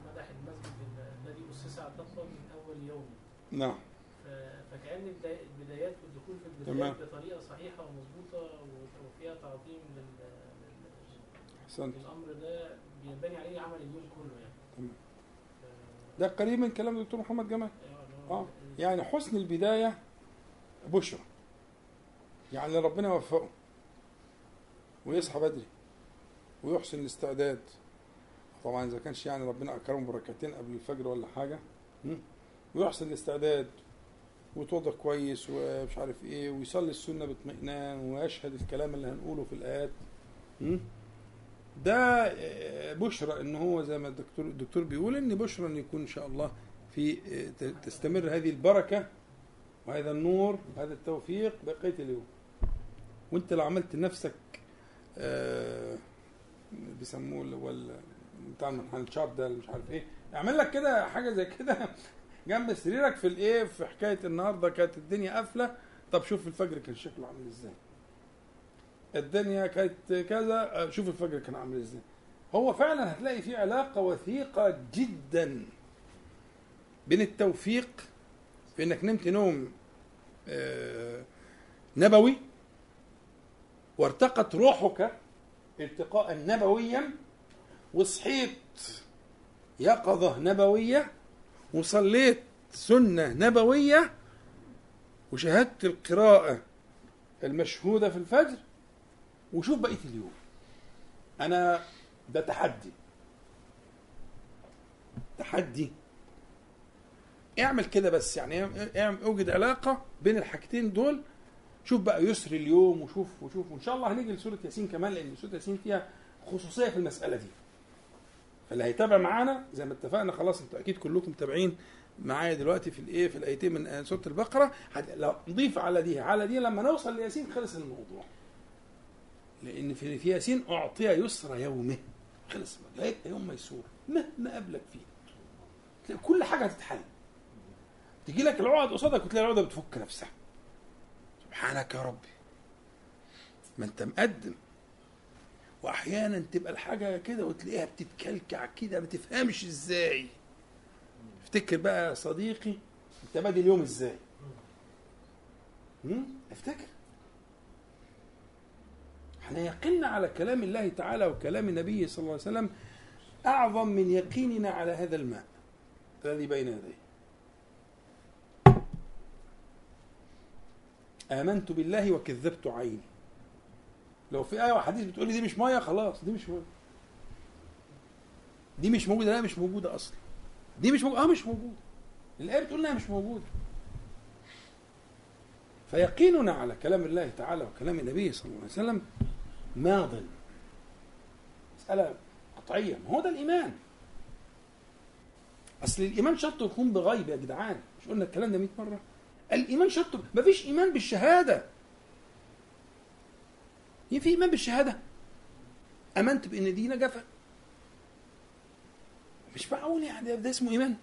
مدح المسجد ال- الذي أسس على التقوى من أول يوم نعم. فكأن البدا- البدايات والدخول في. البدايات بطريقة صحيحة ومظبوطة وفيها تعظيم لل- للأمر ده بينبني عليه عمل اليوم كله يعني. تمام. ده قريب من كلام الدكتور محمد جمال. أيوة، آه. يعني حسن البداية بشرى. يعني ربنا يوفقه. ويصحى بدري. ويحسن الاستعداد. طبعا إذا كانش يعني ربنا أكرمه بركعتين قبل الفجر ولا حاجة م? ويحسن الاستعداد ويتوضا كويس ومش عارف إيه ويصلي السنة باطمئنان ويشهد الكلام اللي هنقوله في الآيات? ده آه، بشرى إن هو زي ما الدكتور الدكتور بيقول إن بشرى إن يكون إن شاء الله في آه، تستمر هذه البركة وهذا النور وهذا التوفيق بقية اليوم وأنت لو عملت لنفسك آه، بيسموه اللي هو بتاع المنحنى الشارب ده مش عارف إيه اعمل لك كده حاجة زي كده جنب سريرك في الايه؟ في حكاية النهارده كانت الدنيا قافلة. طب شوف الفجر كان شكله عامل إزاي. الدنيا كانت كذا شوف الفجر كان عامل إزاي. هو فعلا هتلاقي في علاقة وثيقة جدا بين التوفيق في انك نمت نوم آه، نبوي وارتقت روحك ارتقاء نبويا وصحيت يقظة نبوية وصليت سنة نبوية وشاهدت القراءة المشهودة في الفجر وشوف بقية اليوم. أنا ده تحدي. تحدي. اعمل كده بس يعني اعمل اوجد علاقة بين الحاجتين دول. شوف بقى يسر اليوم وشوف وشوف. وإن شاء الله هنيجي لسورة ياسين كمان لأن سورة ياسين فيها خصوصية في المسألة دي. فاللي هيتابع معانا زي ما اتفقنا خلاص أنتوا أكيد كلكم متابعين معايا دلوقتي في الإيه في الأيتين من سورة البقرة. لو نضيف على دي على دي لما نوصل لياسين خلص الموضوع. لأن في في ياسين أعطي يسر يومه. خلص هيبقى يوم ميسور مهما قابلك فيه. تلاقي كل حاجة هتتحل. تيجي لك العقد قصادك وتلاقي العقدة بتفك نفسها. سبحانك يا ربي. ما أنت مقدم. واحيانا تبقى الحاجة كده وتلاقيها بتتكلكع كده ما تفهمش إزاي. افتكر بقى يا صديقي انت بادئ اليوم إزاي؟ افتكر. إحنا يقيننا على كلام الله تعالى وكلام النبي صلى الله عليه وسلم أعظم من يقيننا على هذا الماء الذي بين يديه. آمنت بالله وكذبت عيني. لو في آية وحديث بتقول لي دي مش مية خلاص دي مش مية دي مش موجودة لا مش موجودة أصلا. دي مش موجودة آه مش موجودة. الآية بتقول إنها مش موجودة. فيقيننا على كلام الله تعالى وكلام النبي صلى الله عليه وسلم ماض. مسألة قطعية ما هو ده الإيمان. أصل الإيمان شرط يكون بغيب يا جدعان. مش قلنا الكلام ده 100 مرة. الإيمان شرط مفيش إيمان بالشهادة. هي في إيمان بالشهادة. آمنت بأن دي نجفة مش معقول يعني ده- اسمه إيمان.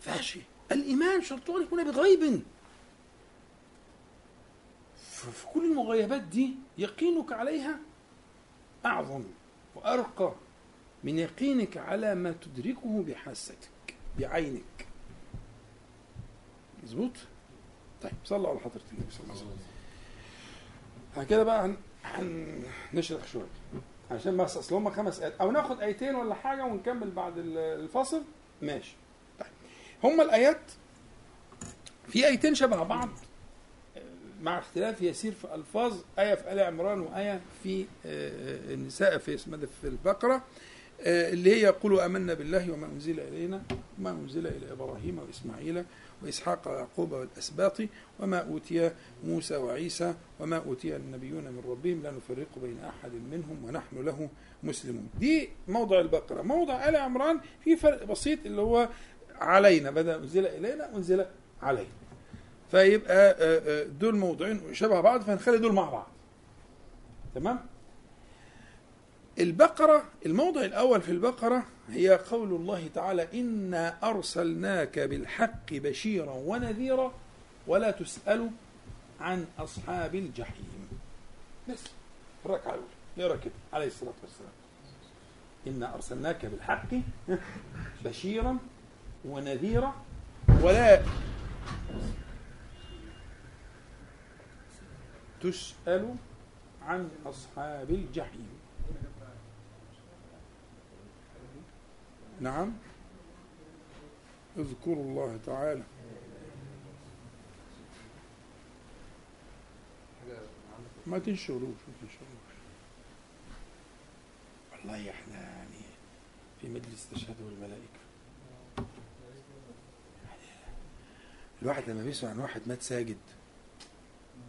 فاشي. الإيمان شرطه أن يكون بغيب. في كل المغيبات دي يقينك عليها أعظم وأرقى من يقينك على ما تدركه بحاستك بعينك. مظبوط؟ طيب صلوا على حضرة النبي صلى الله عليه وسلم. كده بقى هنشرح شوية عشان بس أصل هم خمس آيات. أو ناخد آيتين ولا حاجة ونكمل بعد ال- الفصل؟ ماشي. طيب. هم الآيات في آيتين شبه بعض مع اختلاف يسير في ألفاظ آية في آل عمران وآية في آه، النساء في اسمها ده في البقرة. آه، اللي هي يقول آمنا بالله وما أنزل إلينا وما أنزل إلى إبراهيم وإسماعيل وإسحاق ويعقوب والأسباط وما أوتي موسى وعيسى وما أوتي النبيون من ربهم لا نفرق بين أحد منهم ونحن له مسلمون. دي موضع البقرة، موضع آل عمران في فرق بسيط اللي هو علينا بدل أنزل إلينا أنزل علينا. فيبقى آه، آه، دول موضوعين شبه بعض فنخلي دول مع بعض. تمام؟ البقرة الموضع الأول في البقرة هي قول الله تعالى إنا أرسلناك بالحق بشيرا ونذيرا ولا تسأل عن أصحاب الجحيم. بس الركعة الأولى يقرأ كده عليه الصلاة والسلام. إنا أرسلناك بالحق بشيرا ونذيرا ولا تسأل عن أصحاب الجحيم. نعم. اذكروا الله تعالى. ما تنشروش ما تنشروش والله إحنا يعني في مجلس تشهد والملائكة الواحد لما بيسمع عن واحد مات ساجد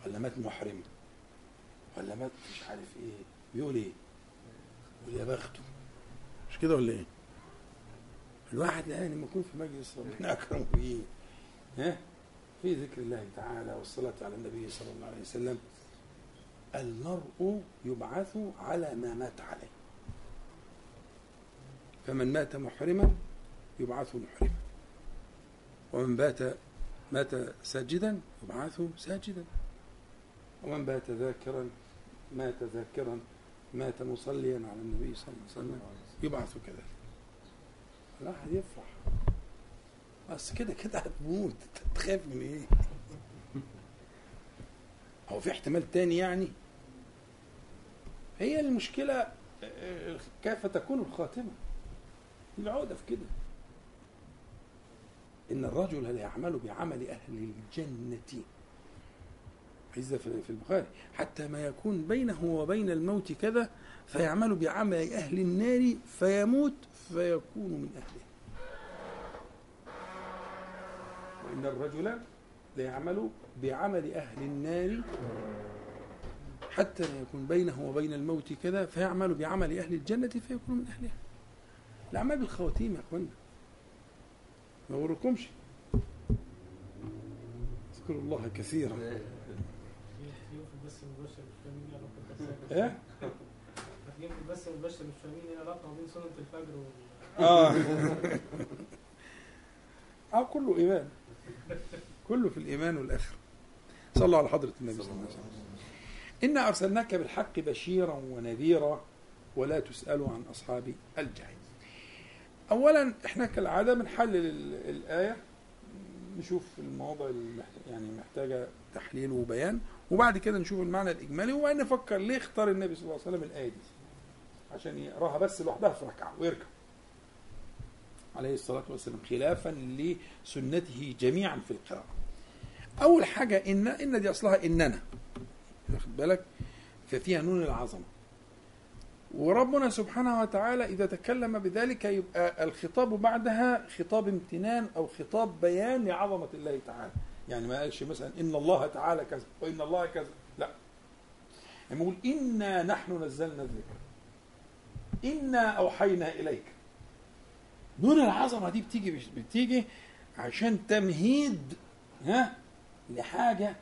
ولا مات محرم ولا مات مش عارف إيه بيقول إيه؟ يقول يا بخته. مش كده ولا إيه؟ الواحد يعني لما يكون في مجلس ربنا أكرمه بيه. ها؟ في ذكر الله تعالى والصلاة على النبي صلى الله عليه وسلم. المرء يبعث على ما مات عليه. فمن مات محرما يبعث محرما. ومن بات مات ساجدا يبعث ساجدا. ومن بات ذاكرا مات ذاكرا. مات مصليا على النبي صلى الله عليه وسلم يبعث كذلك. الواحد يفرح. بس كده كده هتموت. تخاف من إيه؟ هو في احتمال تاني يعني؟ هي المشكلة آه، كيف تكون الخاتمة؟ العقدة في كده. إن الرجل لا يعمل بعمل أهل الجنة. حديث في البخاري. حتى ما يكون بينه وبين الموت كذا فيعمل بعمل أهل النار فيموت فيكون من أهله. وإن الرجل ليعمل بعمل أهل النار حتى لا يكون بينه وبين الموت كذا فيعمل بعمل أهل الجنة فيكون من أهلها الأعمال بالخواتيم يا أخوانا. ما غركمش اذكروا الله كثيرا في في يوم في البث المباشر مش فاهمين إيه علاقه البث إيه؟ البث المباشر مش فاهمين إيه العلاقه بين سنة الفجر وال آه. آه كله إيمان. كله في الإيمان والآخرة. صلوا على حضرة النبي صلى الله عليه وسلم. إنا أرسلناك بالحق بشيرا ونذيرا ولا تسألوا عن أصحاب الجحيم. أولا إحنا كالعادة بنحلل ال- الآية نشوف المواضع اللي يعني محتاجة تحليل وبيان وبعد كده نشوف المعنى الإجمالي وبعدين نفكر ليه اختار النبي صلى الله عليه وسلم الآية دي؟ عشان يقراها بس لوحدها في ركعة ويركع. عليه الصلاة والسلام خلافا لسنته جميعا في القراءة. أول حاجة إن إن دي أصلها إننا. واخد بالك؟ ففيها نون العظمة. وربنا سبحانه وتعالى إذا تكلم بذلك يبقى الخطاب بعدها خطاب امتنان أو خطاب بيان لعظمة الله تعالى. يعني ما قالش مثلا إن الله تعالى كذا وإن الله كذا لا. يعني يقول إنا نحن نزلنا الذكر. إنا أوحينا إليك. نون العظمة دي بتيجي بتيجي عشان تمهيد ها لحاجة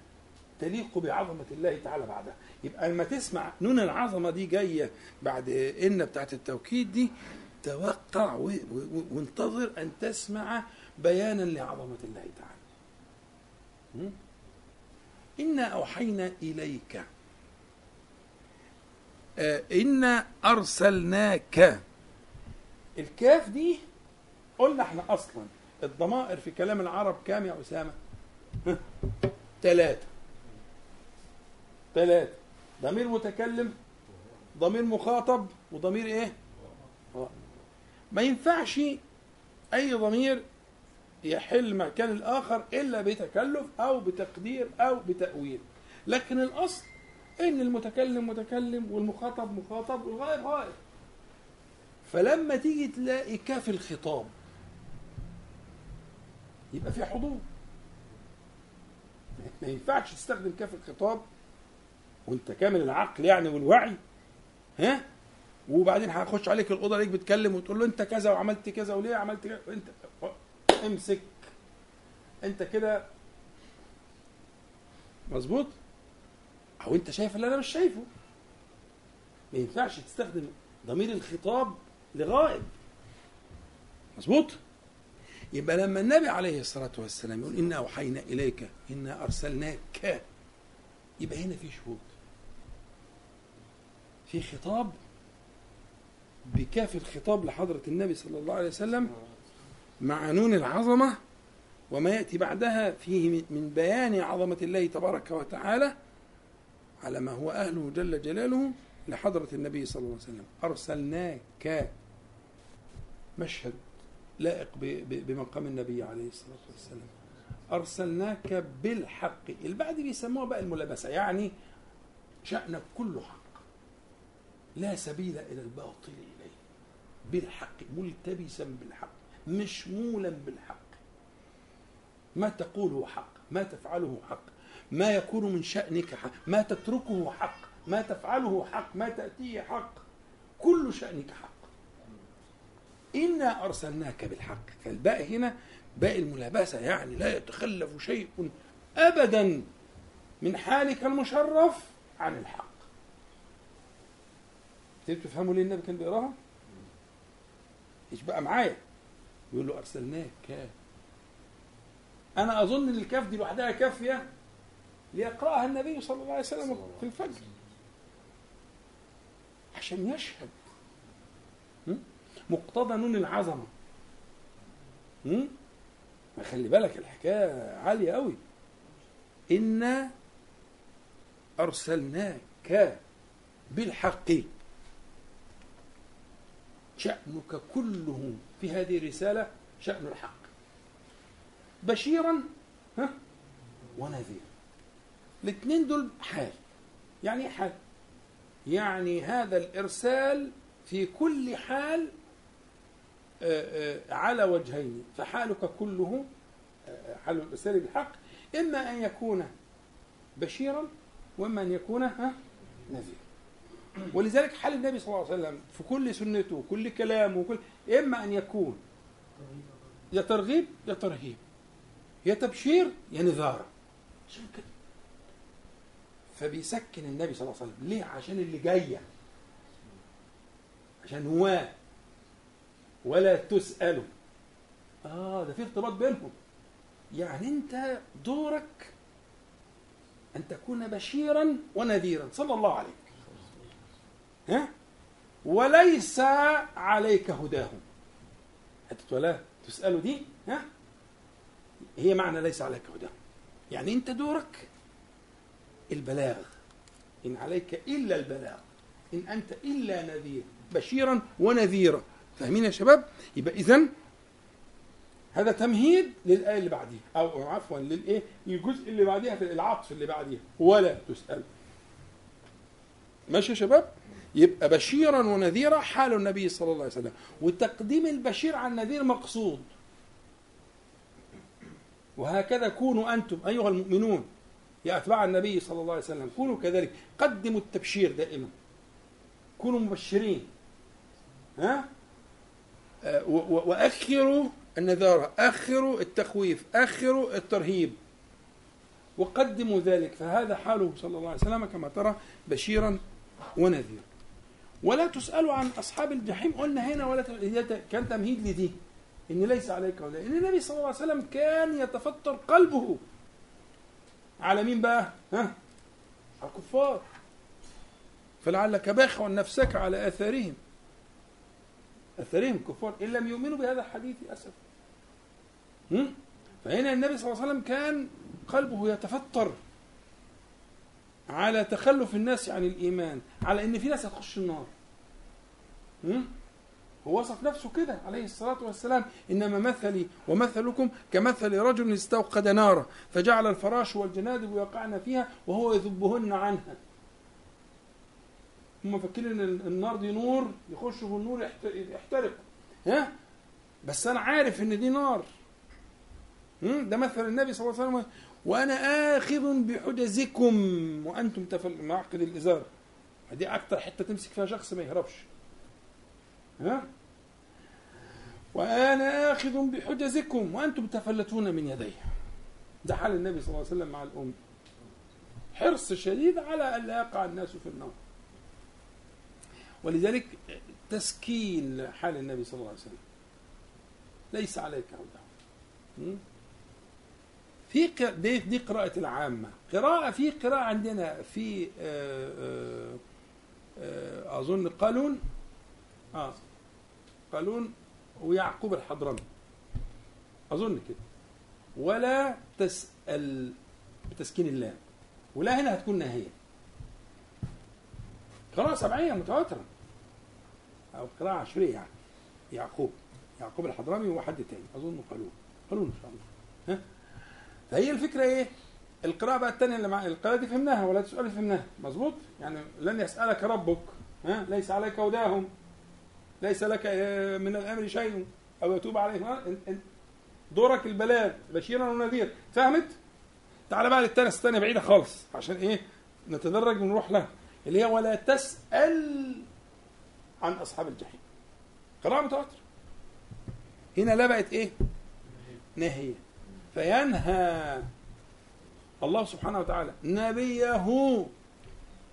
تليق بعظمة الله تعالى بعدها. يبقى لما تسمع نون العظمة دي جاية بعد إن بتاعت التوكيد دي توقع وانتظر أن تسمع بيانا لعظمة الله تعالى? إنا أوحينا إليك. آه، إنا أرسلناك. الكاف دي قلنا إحنا أصلا الضمائر في كلام العرب كام يا أسامة؟ ثلاثة ثلاثة ضمير متكلم ضمير مخاطب وضمير إيه؟ ما ينفعش أي ضمير يحل مكان الآخر إلا بتكلف أو بتقدير أو بتأويل. لكن الأصل إن المتكلم متكلم والمخاطب مخاطب والغائب غائب فلما تيجي تلاقي كاف الخطاب يبقى في حضور. ما ينفعش تستخدم كاف الخطاب وأنت كامل العقل يعني والوعي. ها؟ وبعدين هخش عليك الأوضة ليك بتكلم وتقول له أنت كذا وعملت كذا وليه عملت كذا؟ أنت امسك. انت كده. مظبوط؟ أو أنت شايف اللي أنا مش شايفه. ما ينفعش تستخدم ضمير الخطاب لغائب. مظبوط؟ يبقى لما النبي عليه الصلاة والسلام يقول إنا أوحينا إليك إنا أرسلناك. يبقى هنا في شهود. في خطاب. بكاف الخطاب لحضرة النبي صلى الله عليه وسلم. مع نون العظمة وما يأتي بعدها فيه من- بيان عظمة الله تبارك وتعالى على ما هو أهله جل جلاله لحضرة النبي صلى الله عليه وسلم. أرسلناك. مشهد لائق بمقام النبي عليه الصلاة والسلام. أرسلناك بالحق. البعد بيسموها بقى الملابسة يعني شأنك كله حق. لا سبيل إلى الباطل إليه. بالحق ملتبسا بالحق. مشمولا بالحق. ما تقوله حق ما تفعله حق. ما يكون من شأنك حق ما تتركه حق ما تفعله حق ما تأتيه حق. كل شأنك حق. إنا أرسلناك بالحق. فالباء هنا باء الملابسة يعني لا يتخلف شيء أبدا من حالك المشرف عن الحق. تفهموا ليه النبي كان بيقراها؟ إيش بقى معايا؟ يقول له أرسلناك. أنا أظن إن الكاف دي لوحدها كافية ليقرأها النبي صلى الله عليه وسلم في الفجر. عشان يشهد? مقتضى نون العظمة. م? ما خلي بالك الحكاية عالية قوي إنا أرسلناك بالحق. شأنك كله في هذه الرسالة شأن الحق. بشيرا ها ونذيرا. الاثنين دول حال يعني إيه حال. يعني هذا الإرسال في كل حال آه، آه، على وجهين. فحالك كله آه، حال الإرسال بالحق. إما أن يكون بشيرا وإما أن يكون نذيرا. ولذلك حال النبي صلى الله عليه وسلم في كل سنته وكل كلامه وكل إما أن يكون يا ترغيب يا ترهيب. يا تبشير يا نذارة عشان كده فبيسكن النبي صلى الله عليه وسلم. ليه؟ عشان اللي جاية. عشان هو. ولا تسألوا آه ده في ارتباط بينهم. يعني أنت دورك أن تكون بشيرا ونذيرا. صلى الله عليه. ها وليس عليك هداهم. حتة ولا تسألوا دي ها؟ هي معنى ليس عليك هداهم. يعني أنت دورك البلاغ. إن عليك إلا البلاغ. إن أنت إلا نذير. بشيرا ونذيرا. فاهمين يا شباب؟ يبقى اذا هذا تمهيد للآية اللي بعديها. أو عفوا للإيه؟ الجزء اللي بعديها في العطف اللي بعديها. ولا تسأل. ماشي يا شباب؟ يبقى بشيرا ونذيرا حال النبي صلى الله عليه وسلم. وتقديم البشير على النذير مقصود. وهكذا كونوا أنتم أيها المؤمنون يا أتباع النبي صلى الله عليه وسلم كونوا كذلك. قدموا التبشير دائما. كونوا مبشرين. ها؟ آه، وأخروا النذارة أخروا التخويف أخروا الترهيب. وقدموا ذلك. فهذا حاله صلى الله عليه وسلم كما ترى بشيرا ونذيرا. ولا تسألوا عن أصحاب الجحيم. قلنا هنا ولا كان تمهيد لدي إن ليس عليك ولا إن النبي صلى الله عليه وسلم كان يتفطر قلبه. على مين بقى؟ ها؟ على الكفار. فلعلك باخع نفسك على آثارهم. أثرهم كفار. إن لم يؤمنوا بهذا الحديث أسف؟ فهنا النبي صلى الله عليه وسلم كان قلبه يتفطر. على تخلف الناس عن الإيمان على إن في ناس هتخش النار؟ هو وصف نفسه كده عليه الصلاة والسلام. إنما مثلي ومثلكم كمثل رجل استوقد نارا فجعل الفراش والجنادب يقعن فيها وهو يذبهن عنها. هم فاكرين إن النار دي نور يخشوا في النور يحت- يحترقوا. ها؟ بس أنا عارف إن دي نار؟ ده مثل النبي صلى الله عليه وسلم. وأنا آخذ بحجزكم وأنتم تفل معقد الإزار. دي أكتر حتة تمسك فيها شخص ما يهربش. ها؟ وأنا آخذ بحجزكم وأنتم تفلتون من يدي. ده حال النبي صلى الله عليه وسلم مع الأم. حرص شديد على أن لا يقع الناس في النار ولذلك تسكين حال النبي صلى الله عليه وسلم. ليس عليك هدى. في دي, دي قراءة العامة. قراءة في قراءة عندنا في آه، آه، آه، أظن قالون آه قالون ويعقوب الحضرمي. أظن كده. ولا تسأل بتسكين اللام ولا هنا هتكون ناهية. قراءة سبعية متواترة. أو قراءة عشرية يعني. يعقوب. يعقوب الحضرمي وحد تاني. أظن قالون. قالون إن شاء الله. ها؟ فهي الفكرة إيه؟ القراءة بقى الثانية اللي مع القراءة دي فهمناها ولا تسأل فهمناها؟ مظبوط؟ يعني لن يسألك ربك ها؟ ليس عليك هداهم. ليس لك آه، من الأمر شيء أو يتوب عليهم. دورك البلاغ بشيرا ونذير. فهمت؟ تعال بقى للثانية الثانية بعيدة خالص. عشان إيه؟ نتدرج ونروح لها. اللي هي ولا تسأل عن أصحاب الجحيم. قراءة متواترة. هنا لا بقت إيه؟ نهية. فينهى الله سبحانه وتعالى نبيه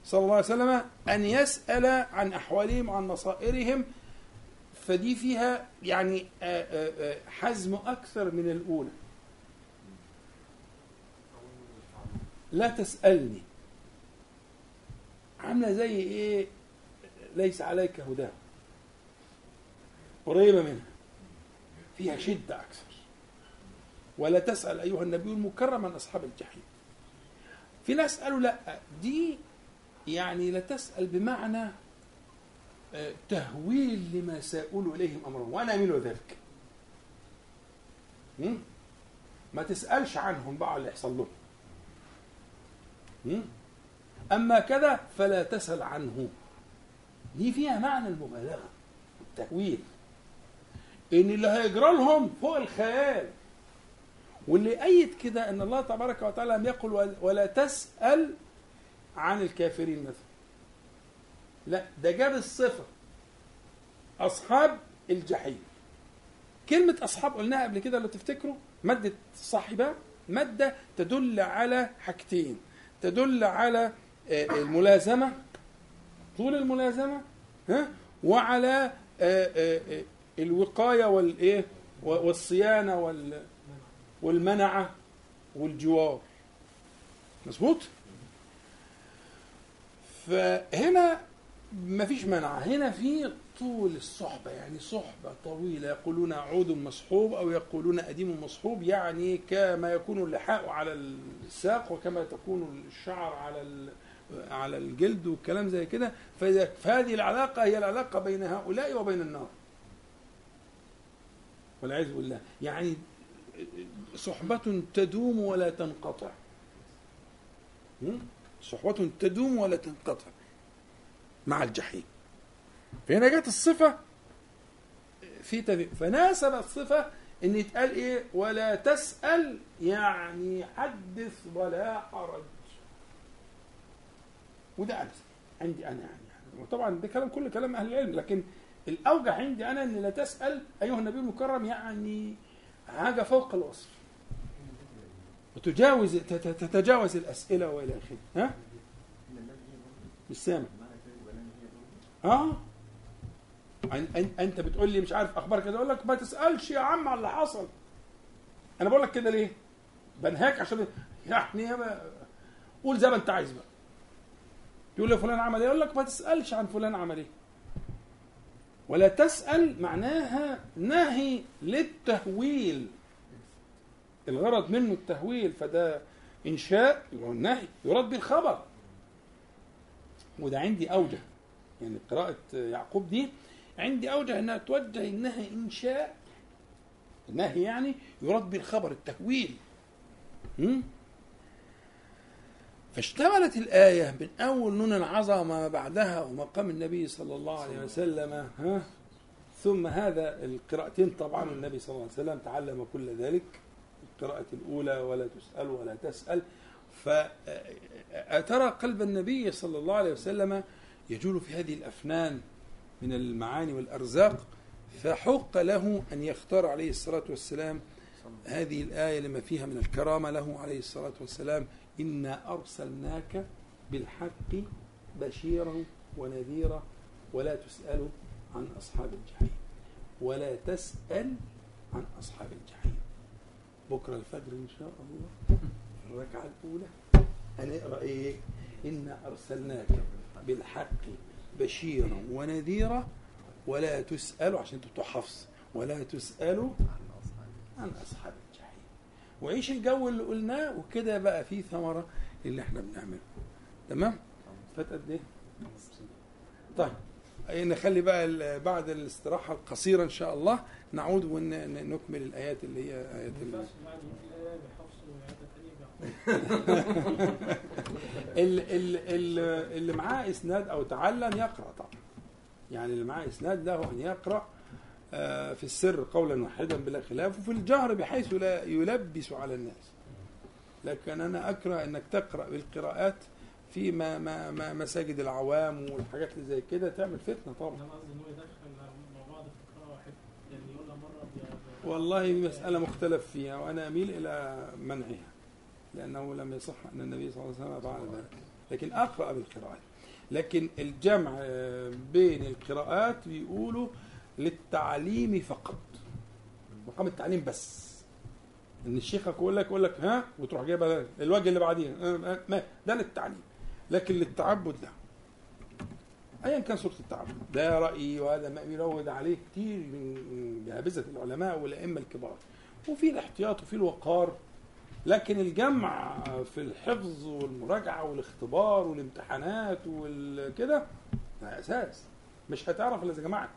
صلى الله عليه وسلم أن يسأل عن أحوالهم عن مصائرهم فدي فيها يعني آه، آه، آه، حزم أكثر من الأولى. لا تسألني. عاملة زي إيه؟ ليس عليك هداه قريبة منها. فيها شدة أكثر. ولا تسأل أيها النبي المكرم عن أصحاب الجحيم. في ناس قالوا لا دي يعني لا تسأل بمعنى آه، تهويل لما سيقول إليهم أمرهم. وأنا أميل ذلك? ما تسألش عنهم بقى اللي يحصل لهم? أما كذا فلا تسأل عنه. دي فيها معنى المبالغة التهويل. إن اللي هيجرى لهم فوق الخيال. واللي أيد كده أن الله تبارك وتعالى لم يقل ولا تسأل عن الكافرين مثلا. لا ده جاب الصفة. أصحاب الجحيم. كلمة أصحاب قلناها قبل كده لو تفتكروا مادة صاحبة مادة تدل على حاجتين. تدل على آه، الملازمة طول الملازمة ها؟ وعلى آه، آه، الوقاية والإيه؟ والصيانة وال والمنعة والجوار. مظبوط؟ فهنا ما فيش منع هنا في طول الصحبة يعني صحبة طويلة يقولون عود مصحوب أو يقولون أديم مصحوب يعني كما يكون اللحاء على الساق وكما تكون الشعر على على الجلد والكلام زي كده. فهذه العلاقة هي العلاقة بين هؤلاء وبين النار. والعياذ بالله. يعني صحبة تدوم ولا تنقطع? صحبة تدوم ولا تنقطع. مع الجحيم. فهنا جت الصفة في تبي... فناسب الصفة إن يتقال إيه؟ ولا تسأل يعني حدث ولا حرج. وده أمثل عندي أنا يعني. وطبعا ده كلام كل كلام أهل العلم. لكن الأوجه عندي أنا أن لا تسأل أيها النبي المكرم يعني حاجة فوق الوصف. وتجاوز تت- تتجاوز الأسئلة وإلى آخره. ها؟ مش سامع. آه. أنت بتقول لي مش عارف أخبار كده. أقول لك ما تسألش يا عم على اللي حصل. أنا بقول لك كده ليه؟ بنهاك عشان يعني قول زي ما أنت عايز بقى. تقول لي فلان عمل إيه؟ أقول لك ما تسألش عن فلان عمل إيه. ولا تسأل معناها نهي للتهويل. الغرض منه التهويل فده إنشاء والنهي يرد بالخبر وده عندي أوجه يعني قراءة يعقوب دي عندي أوجه أنها توجه إنها إنشاء النهي يعني يراد بالخبر التهويل? فاشتملت الآية من أول نون العظمة ما بعدها ومقام النبي صلى الله عليه وسلم ها؟ ثم هذا القراءتين طبعا النبي صلى الله عليه وسلم تعلم كل ذلك. القراءة الأولى ولا تسأل ولا تسأل. فأترى قلب النبي صلى الله عليه وسلم يجول في هذه الأفنان من المعاني والأرزاق فحق له أن يختار عليه الصلاة والسلام هذه الآية لما فيها من الكرامة له عليه الصلاة والسلام انا ارسلناك بالحق بشيرا ونذيرا ولا تسال عن اصحاب الجحيم. ولا تسال عن اصحاب الجحيم. بكرة الفجر إن شاء الله. الركعة الأولى. هنقرا إيه إنا أرسلناك بالحق بشيرا ونذيرا ولا تسألوا عشان أنتوا بتوع حفص ولا تسألوا عن أصحاب الجحيم. وعيش الجو اللي قلناه وكده بقى فيه ثمرة اللي إحنا بنعمله. تمام؟ فات قد إيه؟ طيب. نخلي بقى بعد الاستراحة القصيرة إن شاء الله نعود ونكمل الآيات اللي هي آيات ما ال- ينفعش بعد ما في الآية بحفص وعيادة تانية بيحفظ ال- ال- ال- اللي معاه إسناد أو تعلم يقرأ طبعا. يعني اللي معاه إسناد له أن يقرأ آه، في السر قولا واحدا بلا خلاف وفي الجهر بحيث لا يلبس على الناس. لكن أنا أكره إنك تقرأ بالقراءات في ما ما ما مساجد العوام والحاجات اللي زي كده تعمل فتنة طبعا. والله مسألة مختلف فيها وأنا أميل إلى منعها لأنه لم يصح أن النبي صلى الله عليه وسلم فعل ذلك. لكن أقرأ بالقراءات لكن الجمع آه، بين القراءات بيقولوا للتعليم فقط. مقام التعليم بس. إن الشيخ يقول لك يقول لك ها؟ وتروح جايبها الوجه اللي بعديه آه، آه، ما؟ ده للتعليم. لكن للتعبد لا. ايا كان صورة التعبد. ده رايي وهذا ما يروج عليه كتير من جهابذه العلماء والأئمة الكبار. وفي الاحتياط وفي الوقار. لكن الجمع في الحفظ والمراجعة والاختبار والامتحانات والكده ده أساس. مش هتعرف إلا إذا جمعت.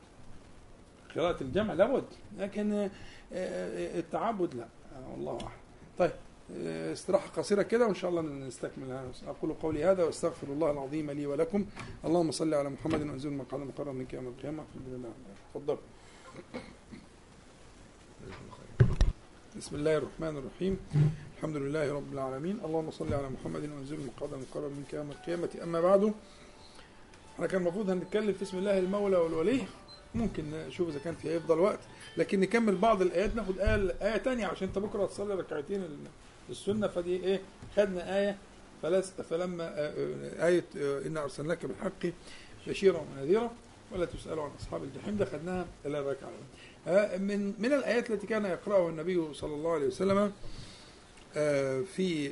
قراءة الجمع لابد. لكن آه، آه، التعبد لا. والله أعلم. طيب. استراحة قصيرة كده وإن شاء الله نستكمل هذا. أقول قولي هذا وأستغفر الله العظيم لي ولكم. اللهم صل على محمد وأنزل مقعد مقرب منك يوم القيامة. تفضل. بسم الله الرحمن الرحيم. الحمد لله رب العالمين. اللهم صل على محمد وأنزل مقعد مقرب منك يوم القيامة. أما بعد إحنا كان المفروض هنتكلم في اسم الله المولى والولي. ممكن نشوف إذا كان في هيفضل وقت لكن نكمل بعض الآيات ناخد آية آية تانية عشان أنت بكرة هتصلي ركعتين السنة فدي إيه؟ خدنا آية فلس فلما آه، آه، آية آه، إنا أرسلناك بالحق بشيرا ونذيرا ولا تسألوا عن أصحاب الجحيم. ده خدناها إلى الركعه آه، من من الآيات التي كان يقرأها النبي صلى الله عليه وسلم في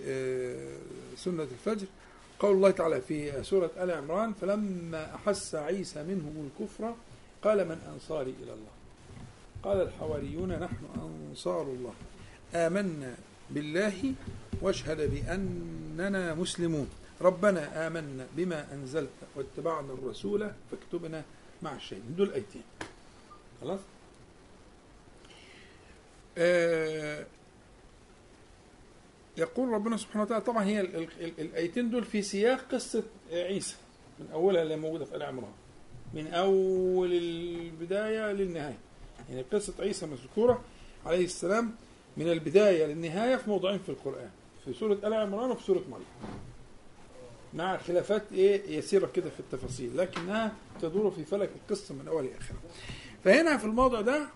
سنة الفجر قول الله تعالى في سورة آل عمران فلما أحس عيسى منهم الكفر قال من أنصاري إلى الله؟ قال الحواريون نحن أنصار الله. آمنا بالله واشهد بأننا مسلمون. ربنا آمنا بما أنزلت واتبعنا الرسول فاكتبنا مع الشهيدين دول أيتين. خلاص؟ آه يقول ربنا سبحانه وتعالى طبعا هي ال- ال- ال- الآيتين دول في سياق قصة عيسى. من أولها اللي موجودة في آل عمران. من أول البداية للنهاية. يعني قصة عيسى مذكورة عليه السلام. من البداية للنهاية في موضعين في القرآن في سورة آل عمران وفي سورة مريم مع خلافات إيه يسيرة كده في التفاصيل لكنها تدور في فلك القصة من أول لاخره فهنا في الموضع ده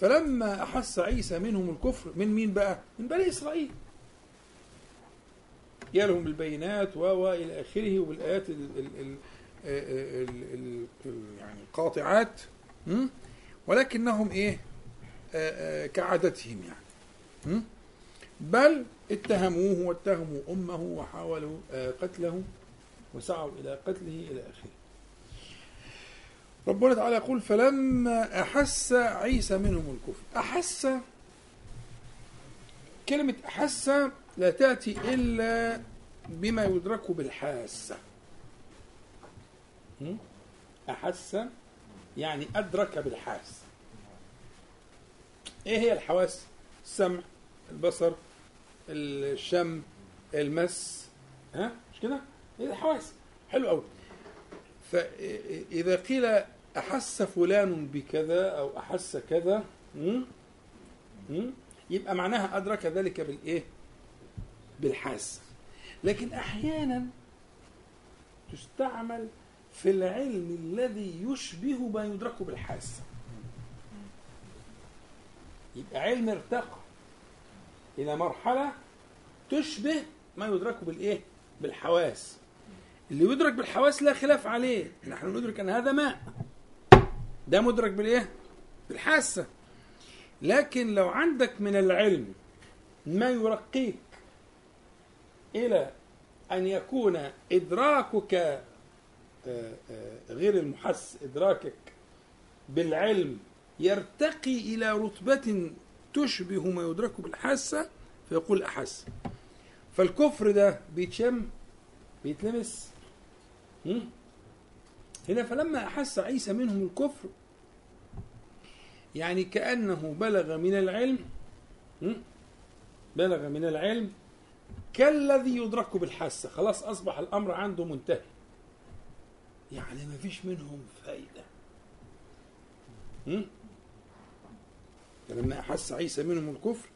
فلما أحس عيسى منهم الكفر من مين بقى؟ من بني إسرائيل جاء لهم البينات و و إلى آخره وبالآيات ال ال ال ال ال ال يعني القاطعات? ولكنهم آه، كعادتهم يعني? بل اتهموه واتهموا أمه وحاولوا آه، قتله وسعوا إلى قتله إلى آخره. ربنا تعالى يقول فلما أحس عيسى منهم الكفر. أحس؟ كلمة أحس لا تأتي إلا بما يدرك بالحاسة? أحس يعني أدرك بالحاس إيه هي الحواس؟ السمع. البصر الشم المس. ها؟ مش كده؟ هي الحواس حلو قوي فإذا قيل أحس فلان بكذا أو أحس كذا م? م? يبقى معناها أدرك ذلك بالإيه؟ بالحاسة لكن أحيانا تستعمل في العلم الذي يشبه ما يدرك بالحاسة يبقى علم ارتقى. إلى مرحلة تشبه ما يدرك بالإيه؟ بالحواس اللي يدرك بالحواس لا خلاف عليه نحن ندرك أن هذا ماء ده مدرك بالإيه؟ بالحاسة لكن لو عندك من العلم ما يرقيك إلى أن يكون إدراكك آه، آه، غير المحس إدراكك بالعلم يرتقي إلى رتبة تشبه ما يدرك بالحاسة فيقول أحس فالكفر ده بيتشم بيتلمس? هنا فلما أحس عيسى منهم الكفر يعني كأنه بلغ من العلم? بلغ من العلم كالذي يدرك بالحاسة خلاص أصبح الأمر عنده منتهي يعني ما فيش منهم فايدة? لما أحس عيسى منهم الكفر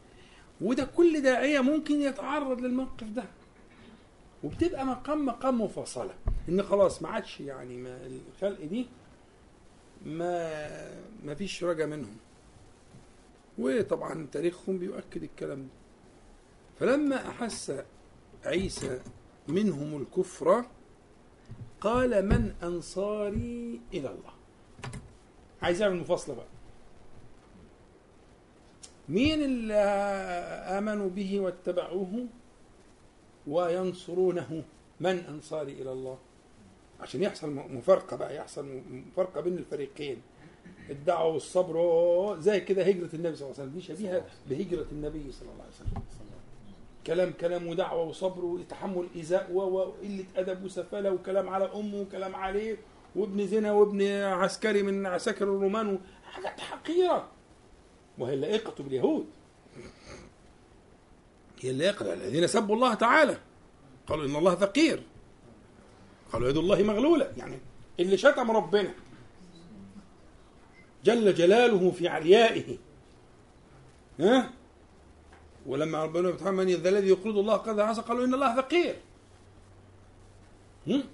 وده كل داعية ممكن يتعرض للموقف ده. وبتبقى مقام مقام مفاصلة إن خلاص ما عادش يعني ما الخلق دي ما ما فيش رجا منهم. وطبعا تاريخهم بيؤكد الكلام ده. فلما أحس عيسى منهم الكفر قال من أنصاري إلى الله. عايز يعمل مفاصلة بقى. مين اللي آمنوا به واتبعوه؟ وينصرونه. من أنصاري إلى الله؟ عشان يحصل مفارقة بقى يحصل مفارقة بين الفريقين. الدعوة والصبر زي كده هجرة النبي صلى الله عليه وسلم. دي شبيهة بهجرة النبي صلى الله عليه وسلم. كلام كلام ودعوة وصبر وتحمل إيذاء وقلة أدب وسفالة وكلام على أمه وكلام عليه. وابن زنا وابن عسكري من عساكر الرومان حاجات حقيرة. وهي اللائقة باليهود. هي اللائقة الذين سبوا الله تعالى. قالوا إن الله فقير. قالوا يد الله مغلولة. يعني اللي شتم ربنا. جل جلاله في عليائه ها؟ ولما ربنا من ذا الذي يقرض الله قرضا حسنا قالوا إن الله فقير. هم؟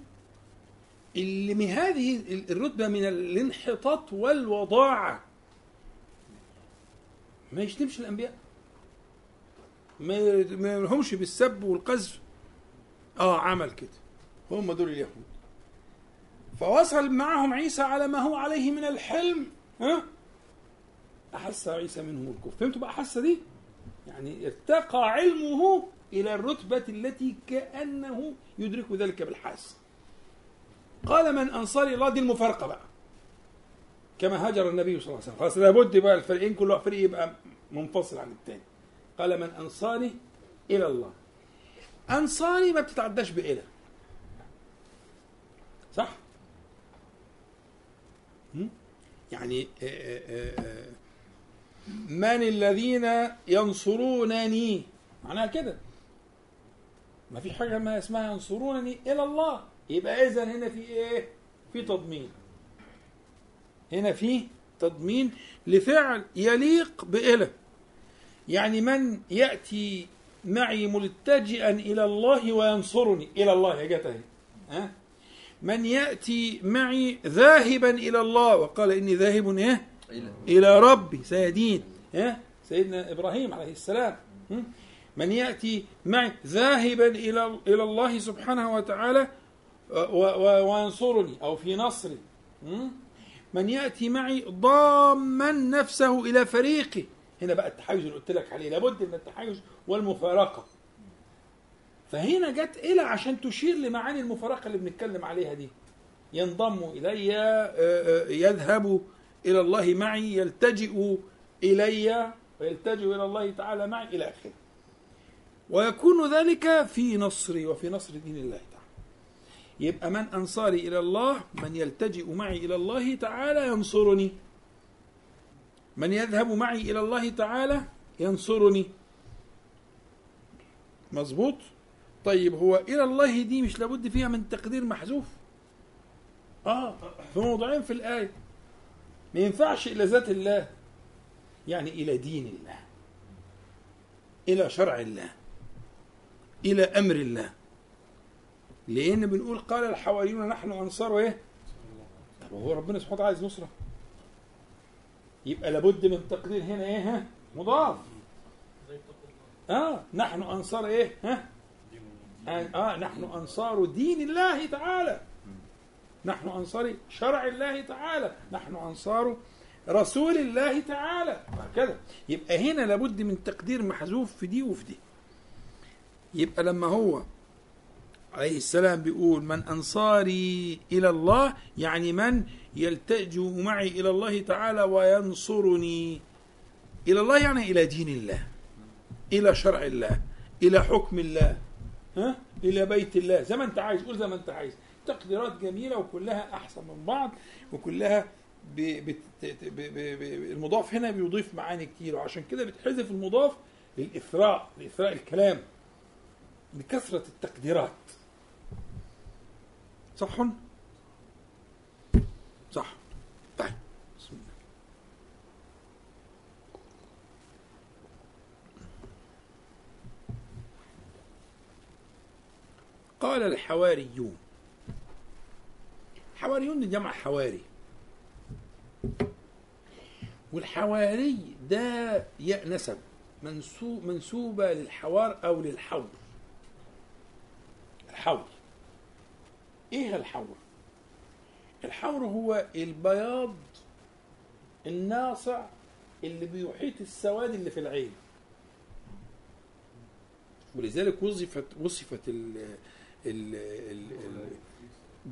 اللي من هذه الرتبة من الانحطاط والوضاعة. ما يشتمش الأنبياء. ما يلهمش بالسب والقذف. آه عمل كده. هم دول اليهود. فوصل معهم عيسى على ما هو عليه من الحلم. ها؟ أحس عيسى منهم الكفر. فهمتوا بقى احس دي؟ يعني ارتقى علمه إلى الرتبة التي كأنه يدرك ذلك بالحاس قال من أنصار الله دي المفارقة بقى. كما هاجر النبي صلى الله عليه وسلم. خلاص لابد بقى الفريقين كل واحد فريق يبقى منفصل عن الثاني قال من أنصاري إلى الله. أنصاري ما بتتعداش بإله صح؟ يعني آه، آه، آه، من الذين ينصرونني؟ معناها كده. ما في حاجة ما اسمها ينصرونني إلى الله. يبقى إذا هنا في إيه؟ في تضمين. هنا في تضمين لفعل يليق بإله. يعني من يأتي معي ملتجئا إلى الله وينصرني. إلى الله يا جت ها؟ من يأتي معي ذاهبا إلى الله وقال إني ذاهب إيه؟ إلى. ربي سيدين. ها؟ سيدنا إبراهيم عليه السلام? من يأتي معي ذاهبا إلى إلى الله سبحانه وتعالى وينصرني أو في نصري? من يأتي معي ضاما نفسه إلى فريقي. هنا بقى التحيز اللي قلت لك عليه لابد من التحيز والمفارقة. فهنا جت إلى عشان تشير لمعاني المفارقة اللي بنتكلم عليها دي. ينضم إلي آه، آه، يذهب إلى الله معي يلتجئ إلي ويلتجئ إلى الله تعالى معي إلى آخره. ويكون ذلك في نصري وفي نصر دين الله تعالى. يبقى من أنصاري إلى الله من يلتجئ معي إلى الله تعالى ينصرني. من يذهب معي إلى الله تعالى ينصرني. مظبوط؟ طيب هو إلى الله دي مش لابد فيها من تقدير محذوف؟ آه في موضعين في الآية. ما ينفعش إلى ذات الله يعني إلى دين الله إلى شرع الله إلى أمر الله. لأن بنقول قال الحواريون نحن أنصار إيه؟ طب هو ربنا سبحانه وتعالى عايز نصرة. يبقى لابد من تقدير هنا إيه؟ ها؟ مضاف. آه نحن أنصار إيه؟ ها؟ آه نحن أنصار دين الله تعالى. نحن أنصار شرع الله تعالى. نحن أنصار رسول الله تعالى. وهكذا. يبقى هنا لابد من تقدير محذوف في دي وفي دي. يبقى لما هو عليه السلام بيقول من أنصاري إلى الله يعني من يلتجئ معي إلى الله تعالى وينصرني. إلى الله يعني إلى دين الله إلى شرع الله إلى حكم الله ها؟ إلى بيت الله. زي ما أنت عايز قول زي ما أنت عايز تقديرات جميلة وكلها أحسن من بعض وكلها. المضاف هنا بيضيف معاني كتير وعشان كده بتحذف المضاف للإثراء لإثراء الكلام لكثرة التقديرات. صح؟ صح. طيب. بسم الله. قال الحواريون. حواريون دي جمع حواري. والحواري ده ياء نسب. منسوب منسوبة للحوار أو للحور الحور إيه الحور؟ الحور هو البياض الناصع اللي بيحيط السواد اللي في العين. ولذلك وصفت وصفت ال ال ال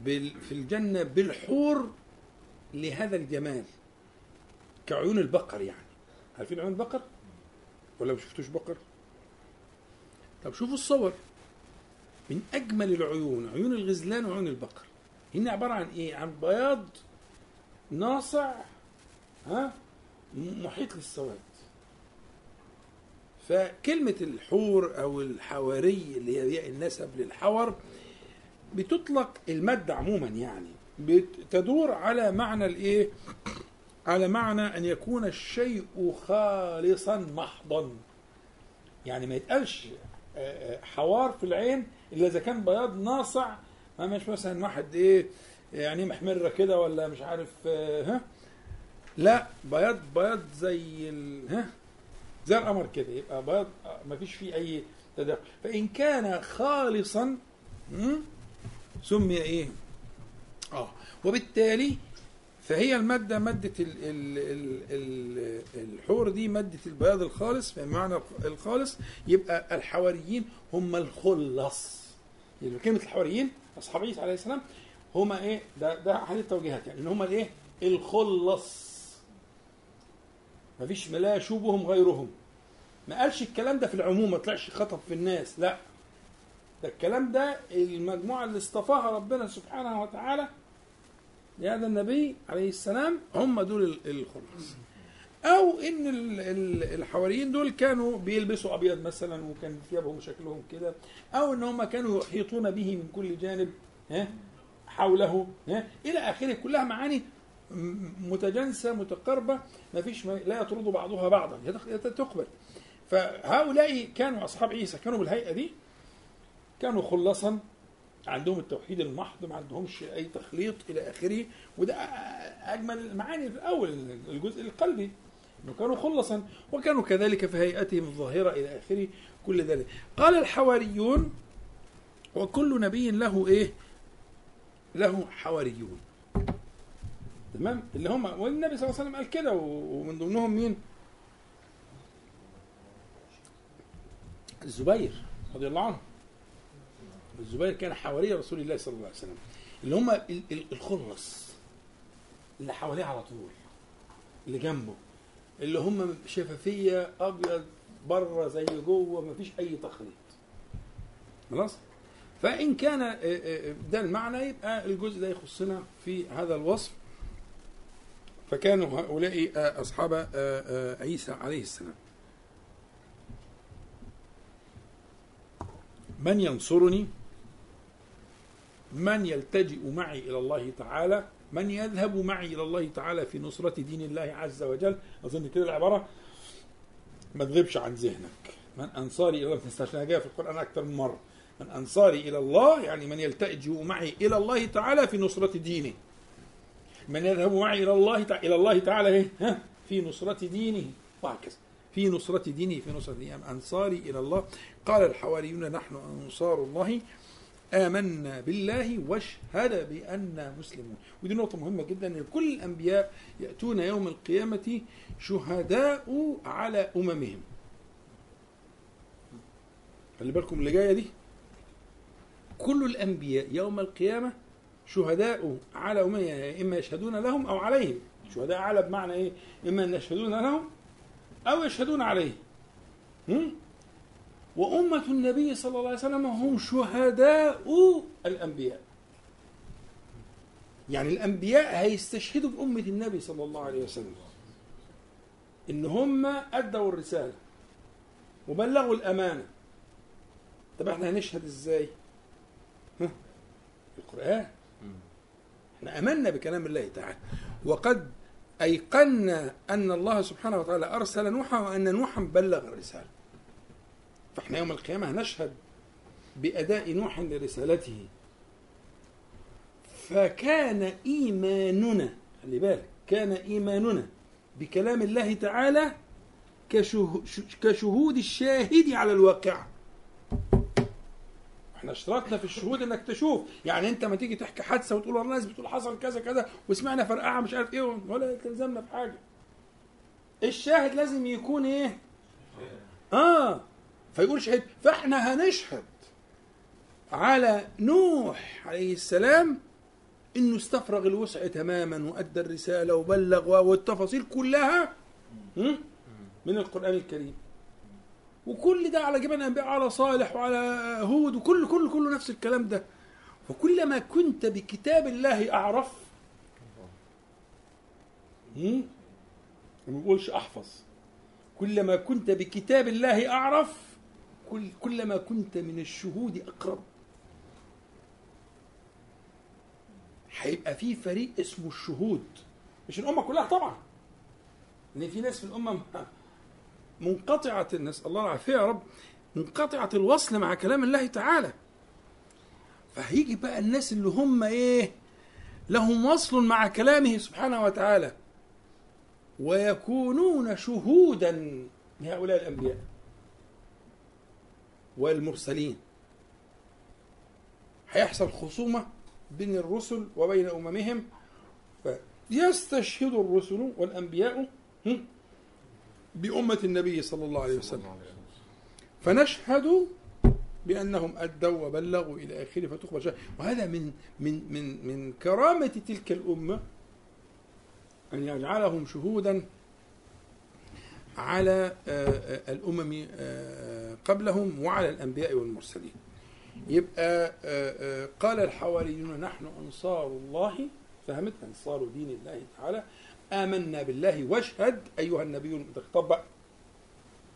ال في الجنة بالحور لهذا الجمال كعيون البقر يعني. عارفين عيون البقر؟ ولا ما شفتوش بقر؟ طب شوفوا الصور. من أجمل العيون عيون الغزلان وعيون البقر. هنا عبارة عن إيه؟ عن بياض ناصع ها؟ محيط للسواد. فكلمة الحور أو الحواري اللي هي النسب للحور بتطلق المادة عموما يعني بتدور على معنى الإيه؟ على معنى أن يكون الشيء خالصا محضا. يعني ما يتقالش حوار في العين إلا إذا كان بياض ناصع ما مش مثلا واحد إيه يعني محمرة كده ولا مش عارف آه، ها؟ لا بياض بياض زي ال... ها؟ زي القمر كده يبقى بياض آه، ما فيش فيه أي تداخل. فإن كان خالصا سمي إيه؟ آه. وبالتالي فهي المادة مادة ال ال ال ال الحور دي مادة البياض الخالص بمعنى الخالص يبقى الحواريين هم الخلص. يعني كلمة الحواريين أصحاب عيسى عليه السلام هم إيه؟ ده ده أحد التوجيهات يعني إن هم الإيه؟ الخلص. مفيش لا يشوبهم غيرهم. ما قالش الكلام ده في العموم ما طلعش خطب في الناس لا. ده الكلام ده المجموعة اللي اصطفاها ربنا سبحانه وتعالى لهذا النبي عليه السلام هم دول ال- الخلص أو إن ال- ال- الحواريين دول كانوا بيلبسوا أبيض مثلا وكان ثيابهم شكلهم كده أو إن هم كانوا يحيطون به من كل جانب ها حوله ها إلى آخره. كلها معاني متجانسة متقاربة ما فيش لا يطرد بعضها بعضا تقبل فهؤلاء كانوا أصحاب عيسى كانوا بالهيئة دي كانوا خلصا عندهم التوحيد المحض ما عندهمش أي تخليط إلى آخره وده أجمل المعاني في الأول الجزء القلبي. إنه كانوا خلصا وكانوا كذلك في هيئتهم الظاهرة إلى آخره كل ذلك. قال الحواريون وكل نبي له إيه؟ له حواريون. تمام؟ اللي هم والنبي صلى الله عليه وسلم قال كده ومن ضمنهم مين؟ الزبير رضي الله عنه. الزبير كان حواري رسول الله صلى الله عليه وسلم. اللي هم ال- ال- الخلص اللي حواليه على طول اللي جنبه. اللي هم شفافية أبيض بره زي جوه ما فيش أي تخليط. خلاص؟ فإن كان آه، آه، ده المعنى يبقى الجزء ده يخصنا في هذا الوصف. فكانوا هؤلاء آه، أصحاب آه، آه، عيسى عليه السلام. من ينصرني؟ من يلتجئ معي إلى الله تعالى من يذهب معي إلى الله تعالى في نصرة دين الله عز وجل؟ أظن كده العبارة ما تغيبش عن ذهنك. من أنصاري إلى الله تستشهد جاية في القرآن أكثر من مرة. من أنصاري إلى الله يعني من يلتجئ معي إلى الله تعالى في نصرة دينه. من يذهب معي إلى الله تعالى إلى الله تعالى إيه؟ ها؟ في نصرة دينه. وهكذا. في نصرة دينه في نصرة دينه. أنصاري إلى الله؟ قال الحواريون نحن أنصار الله. آمنا بالله واشهد بأننا مسلمون. ودي نقطة مهمة جدا أن كل الأنبياء يأتون يوم القيامة شهداء على أممهم. خلي بالكم اللي جاية دي. كل الأنبياء يوم القيامة شهداء على أممهم يعني إما يشهدون لهم أو عليهم. شهداء على بمعنى إيه؟ إما أن يشهدون لهم أو يشهدون عليه هم؟ وأمة النبي صلى الله عليه وسلم هم شهداء الأنبياء. يعني الأنبياء هيستشهدوا بأمة النبي صلى الله عليه وسلم. إن هم أدوا الرسالة وبلغوا الأمانة. طب إحنا هنشهد إزاي؟ ها؟ القرآن. إحنا آمنا بكلام الله تعالى. وقد أيقنا أن الله سبحانه وتعالى أرسل نوحا وأن نوحا بلغ الرسالة. فإحنا يوم القيامة هنشهد بأداء نوح لرسالته. فكان إيماننا خلي بالك كان إيماننا بكلام الله تعالى كشه- كشهود الشاهد على الواقع. إحنا اشترطنا في الشهود إنك تشوف. يعني أنت ما تيجي تحكي حادثة وتقول والله الناس بتقول حصل كذا كذا وسمعنا فرقعة مش عارف إيه ولا تلزمنا بحاجة. الشاهد لازم يكون إيه؟ آه. فيقول شهيد فإحنا هنشهد على نوح عليه السلام إنه استفرغ الوسع تماما وأدى الرسالة وبلغ والتفاصيل كلها؟ من القرآن الكريم وكل ده على جبل الانبياء على صالح وعلى هود وكل كل كله نفس الكلام ده وكلما كنت بكتاب الله أعرف؟ ما بقولش أحفظ كلما كنت بكتاب الله أعرف كل كلما كنت من الشهود أقرب. هيبقى في فريق اسمه الشهود. مش الأمة كلها طبعا. إن في ناس في الأمة منقطعة نسأل الله العافية يا رب منقطعة الوصل مع كلام الله تعالى. فهيجي بقى الناس اللي هم إيه؟ لهم وصل مع كلامه سبحانه وتعالى. ويكونون شهودا لهؤلاء الأنبياء. والمرسلين. هيحصل خصومة بين الرسل وبين أممهم يستشهد الرسل والأنبياء بأمة النبي صلى الله عليه وسلم. فنشهد بأنهم أدوا وبلغوا إلى آخره فتقبل شهادة. وهذا من من من من كرامة تلك الأمة أن يجعلهم شهودا على آه، آه، الأمم آه، قبلهم وعلى الأنبياء والمرسلين. يبقى قال الحواريون نحن أنصار الله. فهمت؟ أنصار دين الله تعالى. آمنا بالله. واشهد أيها النبي بقى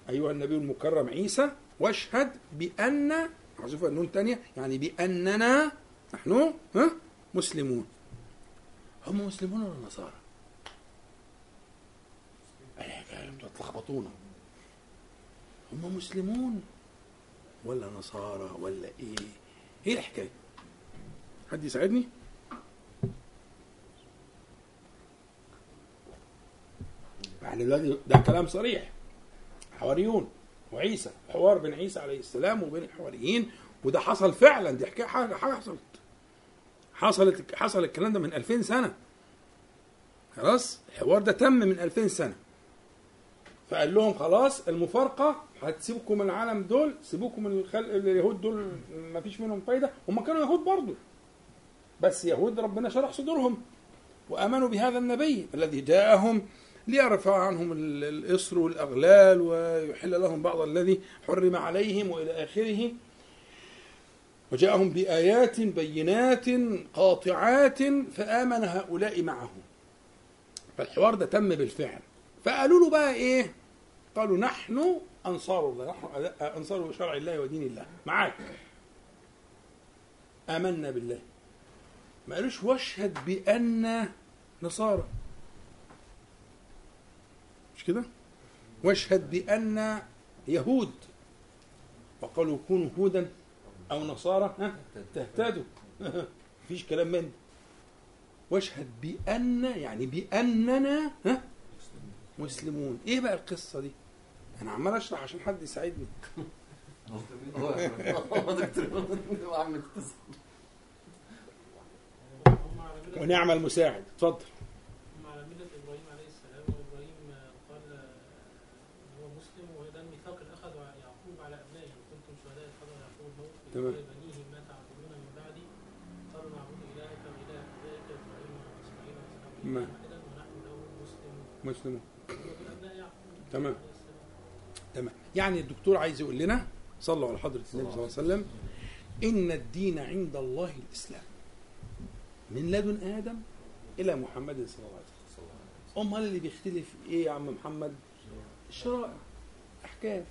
أيها النبي المكرم عيسى واشهد بأن محذوفة النون تانية يعني بأننا نحن مسلمون. هم مسلمون ولا نصارى؟ أنتوا تلخبطونا هم مسلمون ولا نصارى ولا إيه؟ إيه الحكاية؟ حد يساعدني؟ يعني دلوقتي ده كلام صريح حواريون وعيسى حوار بين عيسى عليه السلام وبين الحواريين وده حصل فعلا دي حكاية حاجة حصلت حصلت حصل الكلام ده من 2000 سنة خلاص الحوار ده تم من 2000 سنة فقال لهم خلاص المفارقة هتسيبكم من العالم دول سيبوكم من الخلق اليهود دول ما فيش منهم فايدة. هم كانوا يهود برضه بس يهود ربنا شرح صدورهم. وآمنوا بهذا النبي الذي جاءهم ليرفع عنهم ال- الإصر والأغلال ويحل لهم بعض الذي حرم عليهم وإلى آخره. وجاءهم بآيات بينات قاطعات فآمن هؤلاء معه فالحوار ده تم بالفعل. فقالوا له بقى إيه؟ قالوا نحن أنصار الله نحن أنصار شرع الله ودين الله. معاك. آمنا بالله. ما قالوش واشهد بأن نصارى. مش كده؟ واشهد بأن يهود. وقالوا كونوا هودا أو نصارى ها؟ تهتدوا. مفيش كلام من. واشهد بأن يعني بأننا ها؟ مسلمون. إيه بقى القصة دي؟ أنا عمال أشرح عشان حد يساعدني. ونعم المساعد. اتفضل. على ملة تمام. تمام. يعني الدكتور عايز يقول لنا صلوا على حضرة النبي صلى الله عليه وسلم إن الدين عند الله الإسلام. من لدن آدم إلى محمد صلى الله عليه وسلم. أمال اللي بيختلف إيه يا عم محمد؟ الشرائع أحكام.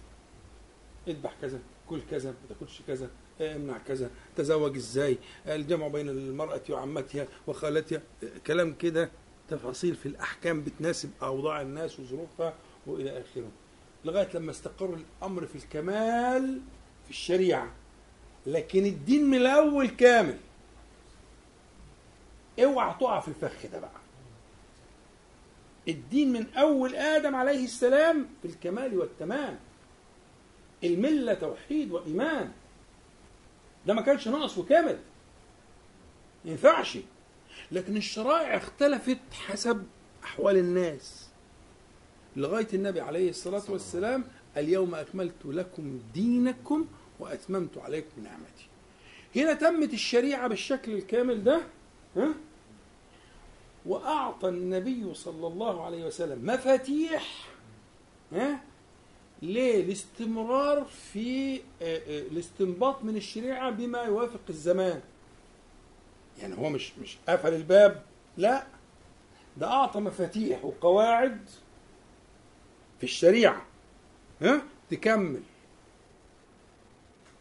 اذبح كذا كل كذا ما تاكلش كذا امنع كذا تزوج إزاي؟ الجمع بين المرأة وعمتها وخالتها كلام كده. تفاصيل في الأحكام بتناسب أوضاع الناس وظروفها. وإلى آخره. لغاية لما استقر الأمر في الكمال في الشريعة. لكن الدين من الأول كامل. اوعى تقع في الفخ ده بقى. الدين من أول آدم عليه السلام في الكمال والتمام. الملة توحيد وإيمان. ده ما كانش ناقص وكامل. ما ينفعش. لكن الشرائع اختلفت حسب أحوال الناس. لغاية النبي عليه الصلاة والسلام اليوم أكملت لكم دينكم وأتممت عليكم نعمتي هنا تمت الشريعة بالشكل الكامل ده ها؟ وأعطى النبي صلى الله عليه وسلم مفاتيح ها؟ للاستمرار في آه، آه، الاستنباط من الشريعة بما يوافق الزمان يعني هو مش مش قفل الباب لا ده أعطى مفاتيح وقواعد في الشريعة. ها؟ تكمل.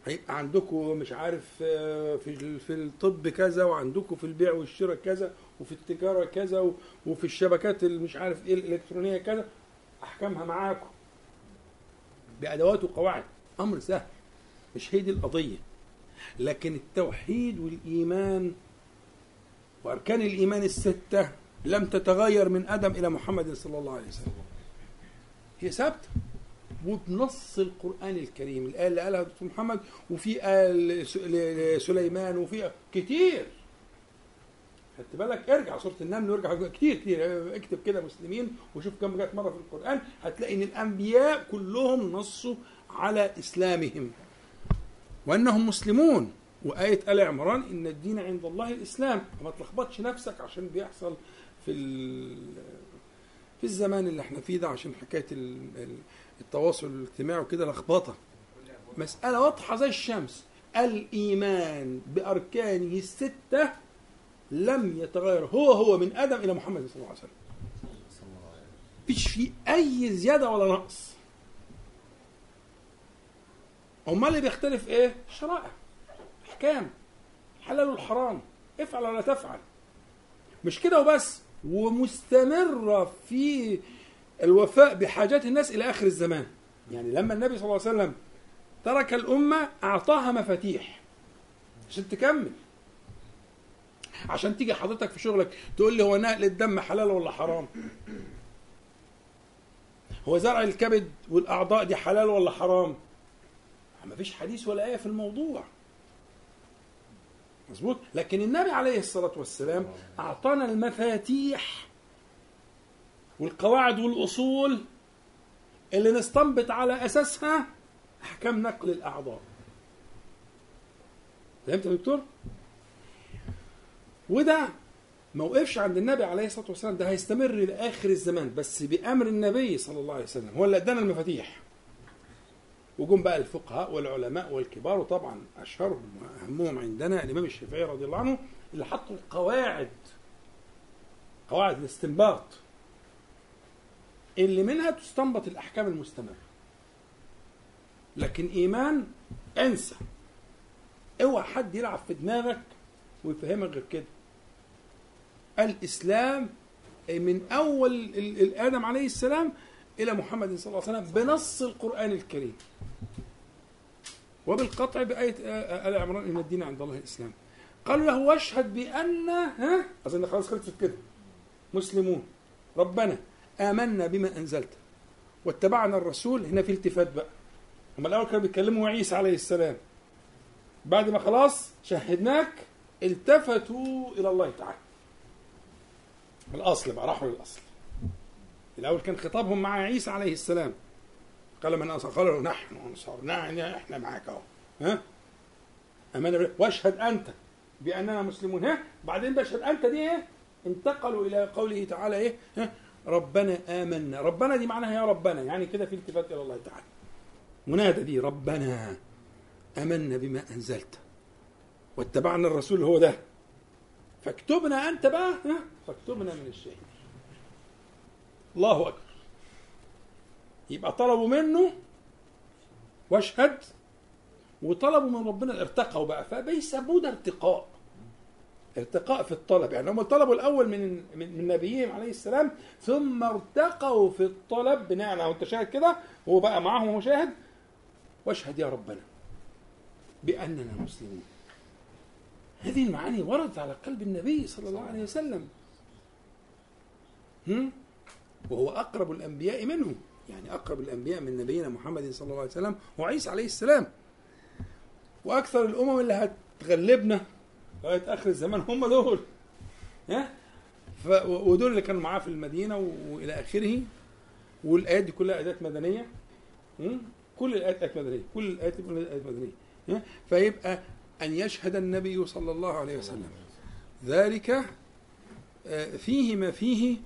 هيبقى عندكم مش عارف آه، في في الطب كذا وعندكم في البيع والشراء كذا وفي التجارة كذا وفي الشبكات اللي مش عارف إيه الإلكترونية كذا. أحكامها معاكم. بأدوات وقواعد. أمر سهل. مش هي دي القضية. لكن التوحيد والإيمان وأركان الإيمان الستة لم تتغير من آدم إلى محمد صلى الله عليه وسلم. هي ثابتة. وبنص القرآن الكريم الآية اللي قالها دكتور محمد وفي آية لس- لسليمان وفي كتير. خدت بالك؟ ارجع سورة النمل وارجع كتير كتير. اكتب كده مسلمين وشوف كم جت مرة في القرآن. هتلاقي إن الأنبياء كلهم نصوا على إسلامهم. وأنهم مسلمون. وآية آل عمران إن الدين عند الله الإسلام. ما تلخبطش نفسك عشان بيحصل في في الزمان اللي إحنا فيه ده عشان حكاية ال- ال- التواصل الاجتماعي وكده لخبطة. مسألة واضحة زي الشمس. الإيمان بأركانه الستة لم يتغير. هو هو من آدم إلى محمد صلى الله عليه وسلم. مفيش فيه أي زيادة ولا نقص. أمال اللي بيختلف إيه؟ الشرائع. احكام الحلال والحرام. افعل ولا تفعل. مش كده وبس. ومستمرة في الوفاء بحاجات الناس إلى آخر الزمان. يعني لما النبي صلى الله عليه وسلم ترك الأمة أعطاها مفاتيح. عشان تكمل. عشان تيجي حضرتك في شغلك تقول لي هو نقل الدم حلال ولا حرام؟ هو زرع الكبد والأعضاء دي حلال ولا حرام؟ ما فيش حديث ولا آية في الموضوع. مظبوط؟ لكن النبي عليه الصلاة والسلام أعطانا المفاتيح والقواعد والأصول اللي نستنبط على أساسها أحكام نقل الأعضاء. فهمت يا دكتور؟ وده ما وقفش عند النبي عليه الصلاة والسلام ده هيستمر لآخر الزمان بس بأمر النبي صلى الله عليه وسلم هو اللي أدانا المفاتيح. وجم بقى الفقهاء والعلماء والكبار وطبعا اشهرهم وأهمهم عندنا الإمام الشافعي رضي الله عنه اللي حطوا القواعد قواعد الاستنباط. اللي منها تستنبط الأحكام المستمرة. لكن إيمان انسى. اوعى حد يلعب في دماغك ويفهمك غير كده. الإسلام من أول آدم عليه السلام إلى محمد صلى الله عليه وسلم بنص القرآن الكريم. وبالقطع بآية آه، آل عمران إن الدين عند الله الاسلام قالوا له واشهد بان ها؟ اظن خلاص خلصت كده. مسلمون. ربنا آمنا بما أنزلت. واتبعنا الرسول. هنا في التفات بقى. هم الأول كانوا بيتكلموا عيسى عليه السلام. بعد ما خلاص شهدناك التفتوا إلى الله تعالى. الأصل بقى راحوا للأصل. الأول كان خطابهم مع عيسى عليه السلام. قال من قالوا نحن أنصار. نحن إحنا معاك أهو. ها؟ بالله. واشهد أنت بأننا مسلمون. ها؟ بعدين بشهد أنت دي إيه؟ انتقلوا إلى قوله تعالى إيه؟ ها؟ ربنا آمنا. ربنا دي معناها يا ربنا. يعني كده في التفات إلى الله تعالى. منادى دي ربنا آمنا بما أنزلت. واتبعنا الرسول هو ده. فاكتبنا أنت بقى. ها؟ فاكتبنا من الشهيد الله أكبر. يبقى طلبوا منه واشهد وطلبوا من ربنا ارتقوا بقى. فبيسموه ده ارتقاء ارتقاء في الطلب. يعني هم طلبوا الأول من من, نبيهم عليه السلام ثم ارتقوا في الطلب. بناء على انت شاهد كده هو بقى معاهم وهو شاهد. واشهد يا ربنا بأننا مسلمون. هذه المعاني وردت على قلب النبي صلى الله عليه وسلم؟ وهو أقرب الأنبياء منه. يعني أقرب الأنبياء من نبينا محمد صلى الله عليه وسلم هو عيسى عليه السلام. وأكثر الأمم اللي هتغلبنا لغاية آخر الزمان هم دول. ها. ودول اللي كانوا معاه في المدينة و... وإلى آخره. والآيات دي كلها آيات مدنية. م? كل الآيات آيات مدنية. كل آيات مدنية. ها؟ فيبقى أن يشهد النبي صلى الله عليه وسلم. ذلك آه، فيه ما فيه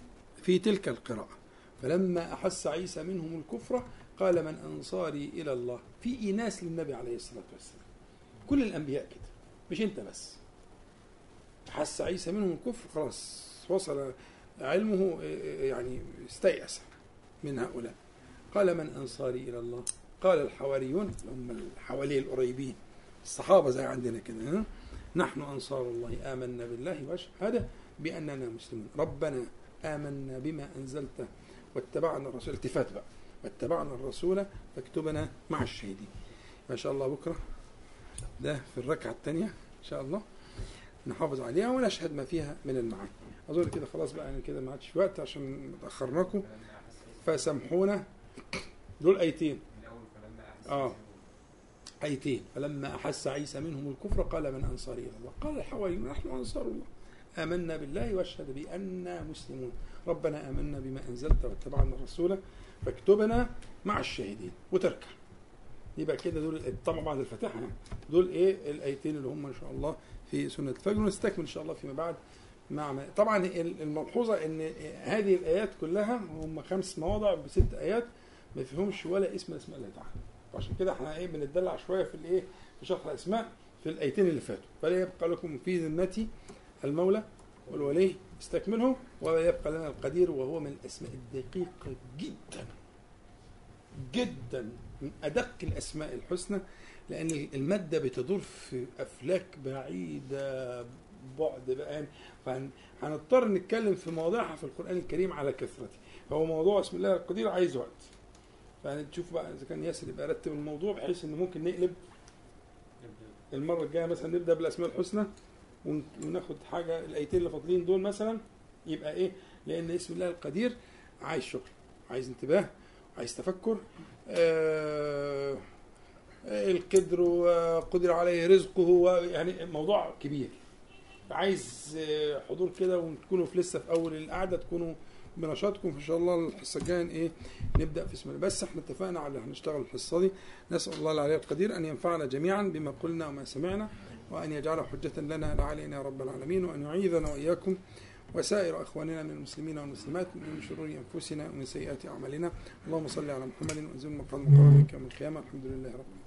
في تلك القراءة. فلما أحس عيسى منهم الكفر قال من أنصاري إلى الله. في إيناس للنبي عليه الصلاة والسلام. كل الأنبياء كده. مش أنت بس. حس عيسى منهم الكفر خلاص وصل علمه يعني استيأس من هؤلاء. قال من أنصاري إلى الله. قال الحواريون هم الحوالي القريبين. الصحابة زي عندنا كده؟ نحن أنصار الله. آمنا بالله واشهد بأننا مسلمون. ربنا آمنا بما أنزلت واتبعنا الرسول. التفات بقى. واتبعنا الرسول فاكتبنا مع الشهيدين. ما شاء الله بكرة. ده في الركعة الثانية إن شاء الله نحافظ عليها ونشهد ما فيها من المعاني. أظن كده خلاص بقى يعني كده ما عادش وقت عشان اخرناكم فسامحونا. دول احس آه. أيتين. فلما أحس عيسى منهم الكفر قال من أنصاري إلى الله. قال الحواريون نحن أنصار الله. آمنا بالله واشهد بأننا مسلمون. ربنا آمنا بما أنزلت واتبعنا الرسول فاكتبنا مع الشاهدين وتركع يبقى كده دول طبعا بعد الفاتحة. دول إيه؟ الآيتين اللي هم إن شاء الله في سنة الفجر ونستكمل إن شاء الله فيما بعد مع طبعا ال- الملحوظة إن هذه الآيات كلها هم خمس مواضع بست آيات ما فيهمش ولا اسم من اسماء الله تعالى. وعشان كده إحنا إيه بنتدلع شوية في الإيه؟ في شرح الأسماء في الآيتين اللي فاتوا. فلا يبقى لكم في ذمتي المولى والولي استكمله ولا يبقى لنا القدير وهو من الأسماء الدقيقة جدا جدا من أدق الأسماء الحسنى لأن المادة بتدور في أفلاك بعيدة بعد بقى. يعني فهنضطر نتكلم في مواضيعها في القرآن الكريم على كثرته فهو موضوع اسم الله القدير عايز وقت. فنشوف بقى إذا كان ياسر يبقى رتب الموضوع بحيث إن ممكن نقلب المرة الجاية مثلا نبدأ بالأسماء الحسنى. وناخد حاجة الآيتين اللي فاضلين دول مثلا يبقى إيه؟ لأن اسم الله القدير عايز شغل عايز انتباه عايز تفكر. آه القدر وقدر عليه رزقه يعني موضوع كبير. عايز آه، حضور كده وتكونوا في لسه في أول القعدة تكونوا بنشاطكم. إن شاء الله الحصة الجاية إيه؟ نبدأ في اسم الله. بس إحنا اتفقنا على هنشتغل الحصة دي. نسأل الله العلي القدير أن ينفعنا جميعا بما قلنا وما سمعنا. وأن يجعله حجة لنا لا علينا يا رب العالمين وأن يعيذنا وإياكم وسائر إخواننا من المسلمين والمسلمات من شرور أنفسنا ومن سيئات أعمالنا. اللهم صل على محمد وأنزل مقام مقامك يوم القيامة. الحمد لله رب العالمين.